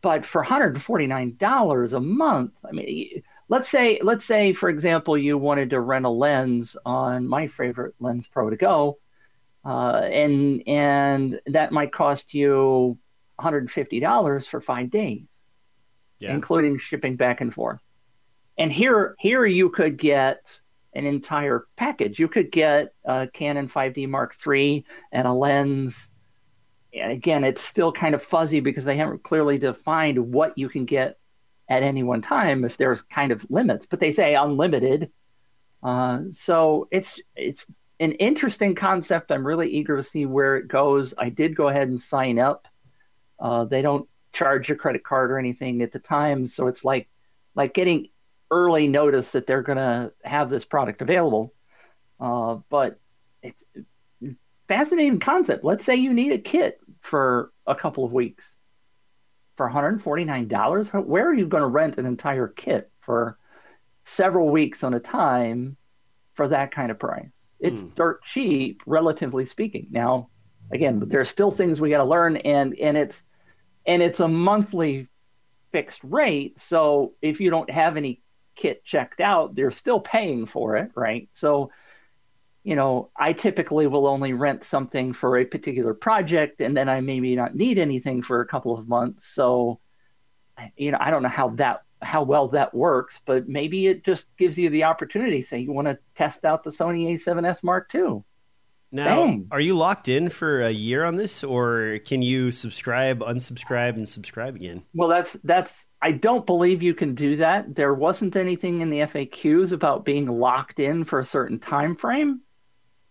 But for $149 a month, I mean, let's say let's say for example you wanted to rent a lens on my favorite LensProToGo, uh, and and that might cost you $150 for five days, yeah. including shipping back and forth. And here here you could get an entire package. You could get a Canon 5D Mark III and a lens. And again, it's still kind of fuzzy because they haven't clearly defined what you can get at any one time if there's kind of limits, but they say unlimited. Uh, so it's it's an interesting concept. I'm really eager to see where it goes. I did go ahead and sign up. Uh, they don't charge your credit card or anything at the time, so it's like like getting early notice that they're going to have this product available. Uh, but it's fascinating concept. Let's say you need a kit for a couple of weeks for $149. Where are you going to rent an entire kit for several weeks on a time for that kind of price? It's mm. dirt cheap, relatively speaking. Now, again, there are still things we got to learn, and and it's and it's a monthly fixed rate. So if you don't have any kit checked out, they're still paying for it, right? So, you know, I typically will only rent something for a particular project and then I maybe not need anything for a couple of months. So, you know, I don't know how that how well that works, but maybe it just gives you the opportunity. Say you want to test out the Sony A7S Mark II. Now, Dang. are you locked in for a year on this, or can you subscribe, unsubscribe, and subscribe again? Well, that's that's. I don't believe you can do that. There wasn't anything in the FAQs about being locked in for a certain time frame,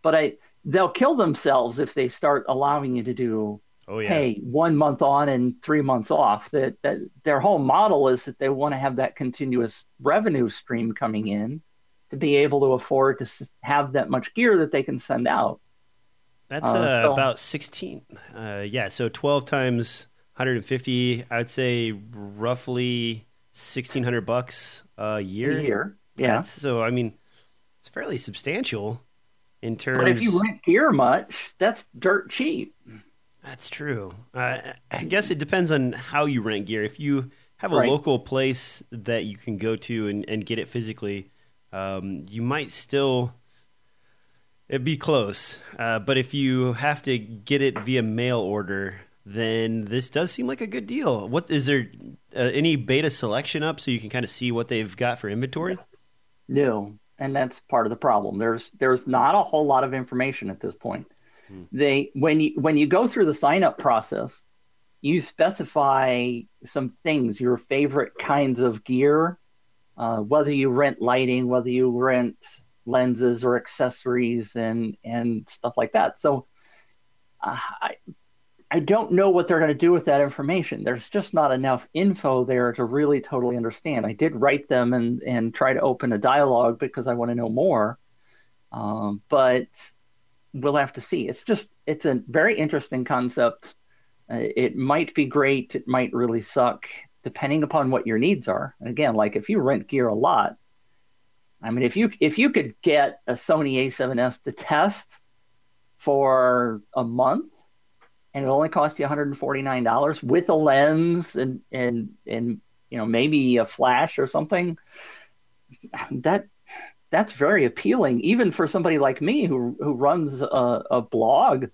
but I they'll kill themselves if they start allowing you to do. Oh yeah. Hey, one month on and three months off. That that their whole model is that they want to have that continuous revenue stream coming in to be able to afford to have that much gear that they can send out. That's uh, uh, so, about 16. Uh, yeah, so 12 times 150, I would say roughly 1600 bucks a year. A year, yeah. That's, so, I mean, it's fairly substantial in terms. But if you rent gear much, that's dirt cheap. That's true. Uh, I guess it depends on how you rent gear. If you have a right. local place that you can go to and, and get it physically, um, you might still It'd be close, uh, but if you have to get it via mail order, then this does seem like a good deal. What is there uh, any beta selection up so you can kind of see what they've got for inventory? No, and that's part of the problem. There's there's not a whole lot of information at this point. Hmm. They when you when you go through the sign up process, you specify some things, your favorite kinds of gear, uh, whether you rent lighting, whether you rent lenses or accessories and and stuff like that. So uh, I, I don't know what they're going to do with that information. There's just not enough info there to really totally understand. I did write them and and try to open a dialogue because I want to know more, um, but we'll have to see. It's just it's a very interesting concept. Uh, it might be great. It might really suck, depending upon what your needs are. And again, like if you rent gear a lot, I mean, if you if you could get a Sony A7S to test for a month and it only cost you $149 with a lens and and and you know maybe a flash or something that that's very appealing. Even for somebody like me who who runs a, a blog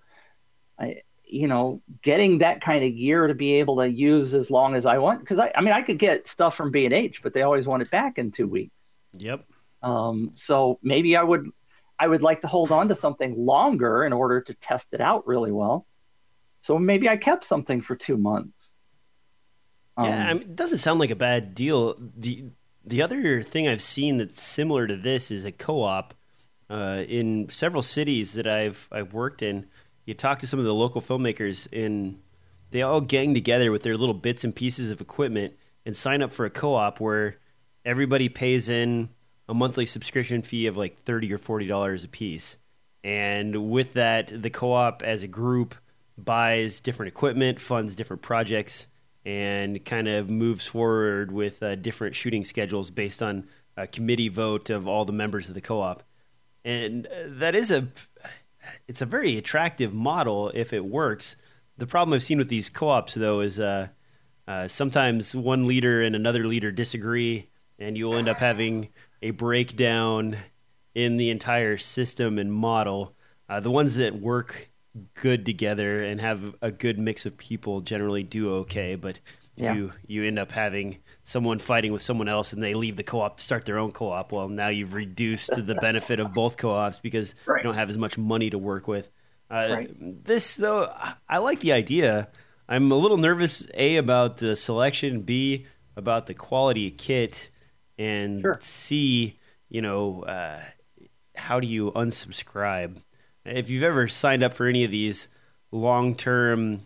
I, you know getting that kind of gear to be able to use as long as i want because I, I mean i could get stuff from b&h but they always want it back in two weeks. Yep um, so maybe i would i would like to hold on to something longer in order to test it out really well so maybe I kept something for two months. Um, yeah, I mean, it doesn't sound like a bad deal. the The other thing I've seen that's similar to this is a co-op uh, in several cities that I've I've worked in. You talk to some of the local filmmakers, and they all gang together with their little bits and pieces of equipment and sign up for a co-op where everybody pays in a monthly subscription fee of like thirty or forty dollars a piece. And with that, the co-op as a group buys different equipment, funds different projects, and kind of moves forward with uh, different shooting schedules based on a committee vote of all the members of the co-op. And uh, that is a it's a very attractive model if it works. The problem I've seen with these co-ops though is uh, uh, sometimes one leader and another leader disagree, and you'll end up having a breakdown in the entire system and model. Uh, the ones that work good together and have a good mix of people generally do okay. But yeah. you you end up having someone fighting with someone else and they leave the co-op to start their own co-op, well, now you've reduced the benefit of both co-ops because right. you don't have as much money to work with. Uh, right. This though, I like the idea. I'm a little nervous a about the selection, b about the quality of kit, and sure. c you know uh, how do you unsubscribe? if you've ever signed up for any of these long term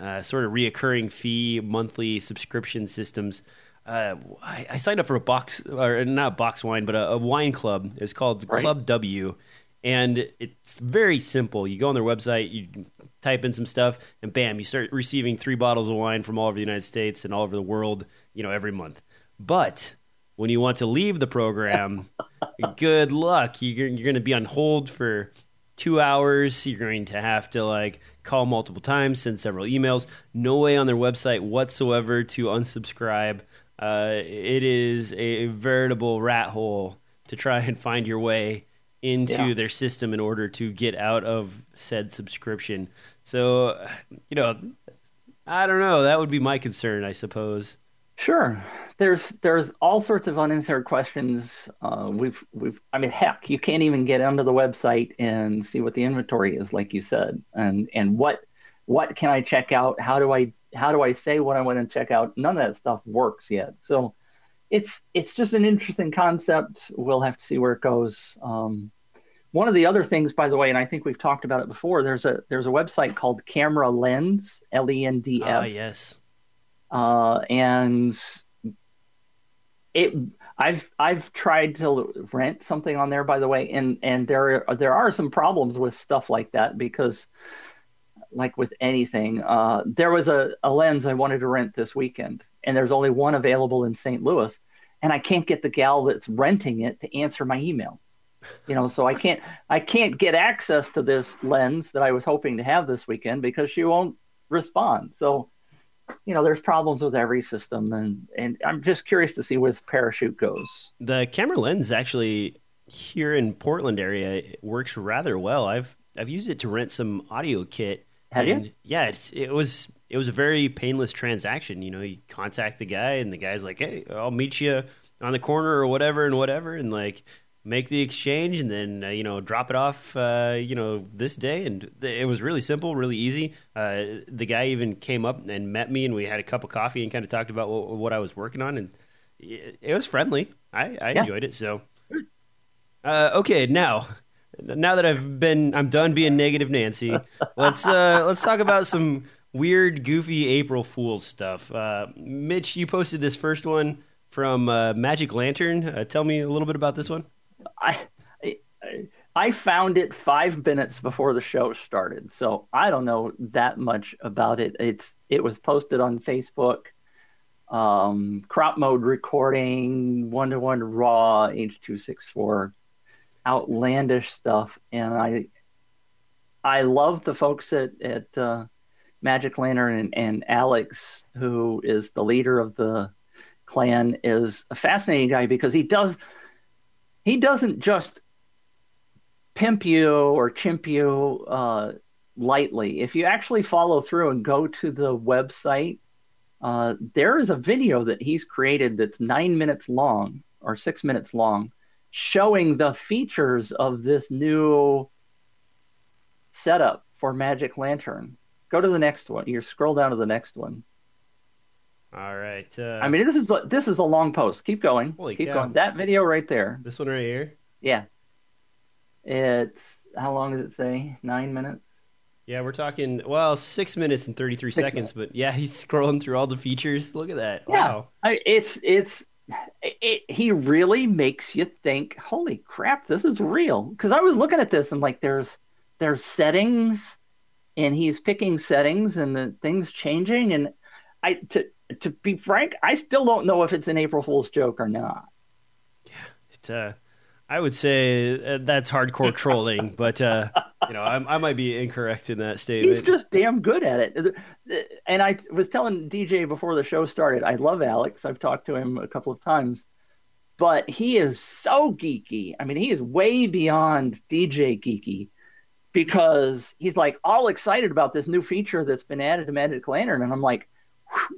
uh, sort of reoccurring fee monthly subscription systems. Uh, I, I, signed up for a box or not box wine, but a, a wine club. It's called right. Club W, and it's very simple. You go on their website, you type in some stuff, and bam, you start receiving three bottles of wine from all over the United States and all over the world, you know, every month. But when you want to leave the program, good luck. You're, you're going to be on hold for two hours. You're going to have to like call multiple times, send several emails. No way on their website whatsoever to unsubscribe. Uh, it is a veritable rat hole to try and find your way into yeah. their system in order to get out of said subscription. So, you know, I don't know. That would be my concern, I suppose. Sure. There's there's all sorts of unanswered questions. Uh, we've we've I mean heck, you can't even get onto the website and see what the inventory is, like you said, and and what what can I check out? How do I how do I say what I want to check out? None of that stuff works yet. So it's it's just an interesting concept. We'll have to see where it goes. Um, one of the other things, by the way, and I think we've talked about it before. There's a there's a website called Camera Lends, L E N D S. Ah, yes uh, and it I've I've tried to rent something on there by the way and and there there are some problems with stuff like that because like with anything uh, there was a, a lens I wanted to rent this weekend and there's only one available in St. Louis and I can't get the gal that's renting it to answer my emails you know so I can't I can't get access to this lens that I was hoping to have this weekend because she won't respond so you know, there's problems with every system, and and I'm just curious to see where the parachute goes. The camera lends actually here in Portland area works rather well. I've I've used it to rent some audio kit. Have and, you? Yeah, it was it was a very painless transaction. You know, you contact the guy, and the guy's like, "Hey, I'll meet you on the corner or whatever, and whatever," and like make the exchange and then uh, you know drop it off uh, you know this day and it was really simple really easy uh, the guy even came up and met me and we had a cup of coffee and kind of talked about what, what i was working on and it, was friendly i, I yeah. enjoyed it so uh, okay now now that I've been, I'm done being negative Nancy. Let's uh, let's talk about some weird, goofy April Fool's stuff. Uh, Mitch, you posted this first one from uh, Magic Lantern. Uh, tell me a little bit about this one. I, I found it five minutes before the show started, so I don't know that much about it. It's it was posted on Facebook. Um, crop mode recording, one to one raw H two six four, outlandish stuff, and I I love the folks at at uh, Magic Lantern and, and Alex, who is the leader of the clan, is a fascinating guy because he does he doesn't just pimp you or chimp you uh, lightly. If you actually follow through and go to the website, uh, there is a video that he's created that's nine minutes long or six minutes long, showing the features of this new setup for Magic Lantern. Go to the next one. You scroll down to the next one. All right. Uh, I mean, this is this is a long post. Keep going. Holy Keep cow. going. That video right there. this one right here. Yeah. It's how long does it say? Nine minutes. Yeah, we're talking well six minutes and thirty three seconds, but yeah, he's scrolling through all the features. Look at that! Yeah. Wow. I, it's it's it, he really makes you think. Holy crap, this is real. Because I was looking at this and like, there's there's settings, and he's picking settings and the things changing. And I to to be frank, I still don't know if it's an April Fool's joke or not. Yeah, it, uh, I would say uh, that's hardcore trolling, but uh, you know, I, I might be incorrect in that statement. He's just damn good at it. And I was telling DJ before the show started, I love Alex. I've talked to him a couple of times, but he is so geeky. I mean, he is way beyond DJ geeky because he's like all excited about this new feature that's been added to Magic Lantern. And I'm like,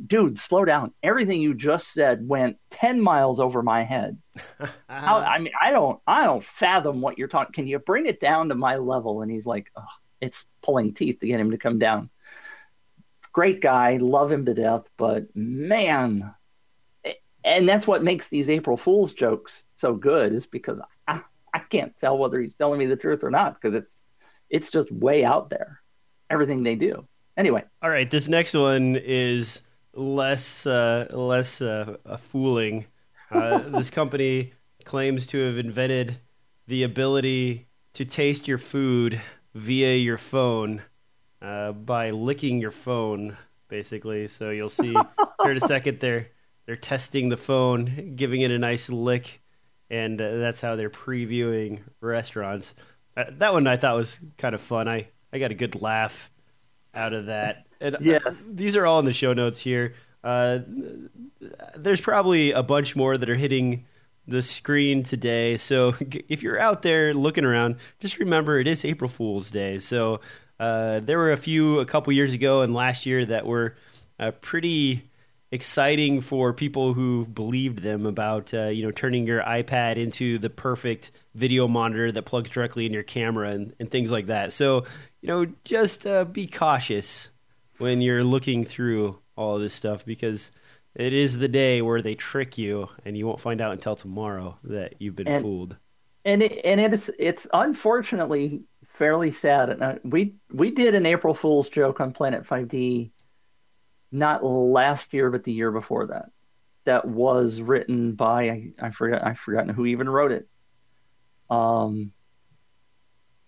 dude, slow down. Everything you just said went 10 miles over my head. How, I mean, I don't, I don't fathom what you're talking. Can you bring it down to my level? And he's like, oh, it's pulling teeth to get him to come down. Great guy, love him to death, but man, and that's what makes these April Fool's jokes so good is because I, I can't tell whether he's telling me the truth or not because it's, it's just way out there. Everything they do. Anyway, All right, this next one is less uh, less uh, fooling. Uh, this company claims to have invented the ability to taste your food via your phone uh, by licking your phone, basically. So you'll see here in a second they're they're testing the phone, giving it a nice lick, and uh, that's how they're previewing restaurants. Uh, that one I thought was kind of fun. I I got a good laugh out of that. And uh, these are all in the show notes here. Uh, there's probably a bunch more that are hitting the screen today. So if you're out there looking around, just remember it is April Fool's Day. So uh, there were a few a couple years ago and last year that were uh, pretty exciting for people who believed them about uh, you know turning your iPad into the perfect video monitor that plugs directly in your camera and, and things like that. So you know just uh, be cautious when you're looking through all this stuff because it is the day where they trick you and you won't find out until tomorrow that you've been And- fooled. and it, and it's it's unfortunately fairly sad. And uh, we we did an April Fool's joke on Planet 5D, not last year, but the year before that. That was written by I, I forgot I've forgotten who even wrote it. Um,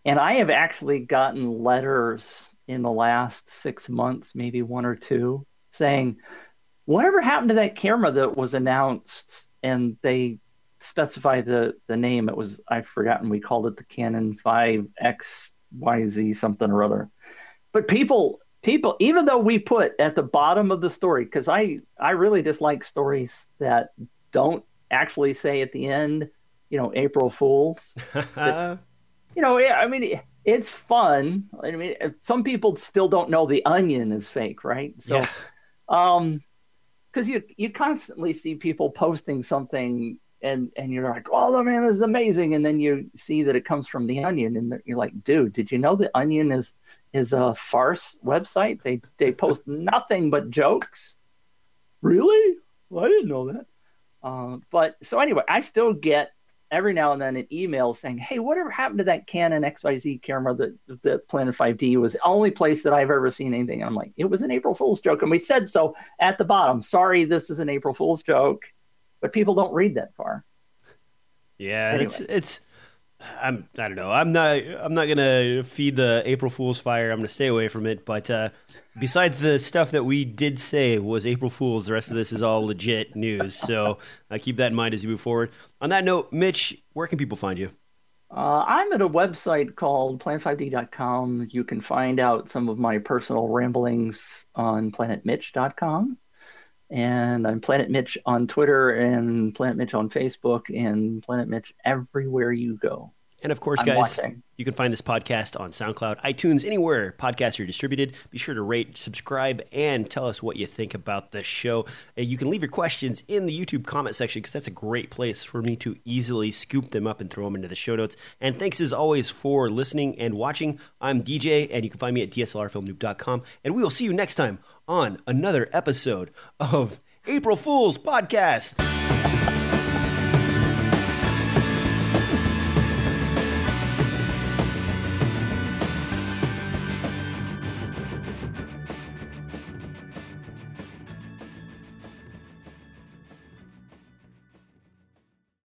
and I have actually gotten letters in the last six months, maybe one or two, saying, "Whatever happened to that camera that was announced?" And they specify the the name. It was I've forgotten. We called it the Canon 5X YZ something or other. But people people even though we put at the bottom of the story because I I really dislike stories that don't actually say at the end, you know, April Fools. You know, yeah, I mean it's fun. I mean, some people still don't know the onion is fake, right? So yeah. um because you you constantly see people posting something and and you're like oh the man this is amazing and then you see that it comes from the onion and you're like dude did you know the onion is is a farce website they they post nothing but jokes really well, i didn't know that uh, but so anyway i still get every now and then an email saying, "Hey, whatever happened to that Canon XYZ camera that the Planet 5D was the only place that I've ever seen anything." And I'm like, "It was an April Fool's joke," and we said so at the bottom. Sorry, this is an April Fool's joke, but people don't read that far. Yeah, anyway. it's it's. I'm I don't know. I'm not I'm not gonna feed the April Fool's fire. I'm gonna stay away from it. But uh, besides the stuff that we did say was April Fool's, the rest of this is all legit news. So uh, keep that in mind as you move forward. On that note, Mitch, where can people find you? Uh, I'm at a website called planet5d.com. You can find out some of my personal ramblings on planetmitch.com. And I'm Planet Mitch on Twitter and Planet Mitch on Facebook and Planet Mitch everywhere you go. And of course, I'm guys, watching. you can find this podcast on SoundCloud, iTunes, anywhere podcasts are distributed. Be sure to rate, subscribe, and tell us what you think about the show. And you can leave your questions in the YouTube comment section because that's a great place for me to easily scoop them up and throw them into the show notes. And thanks as always for listening and watching. I'm DJ, and you can find me at DSLRFilmNoob.com. And we will see you next time on another episode of April Fool's Podcast.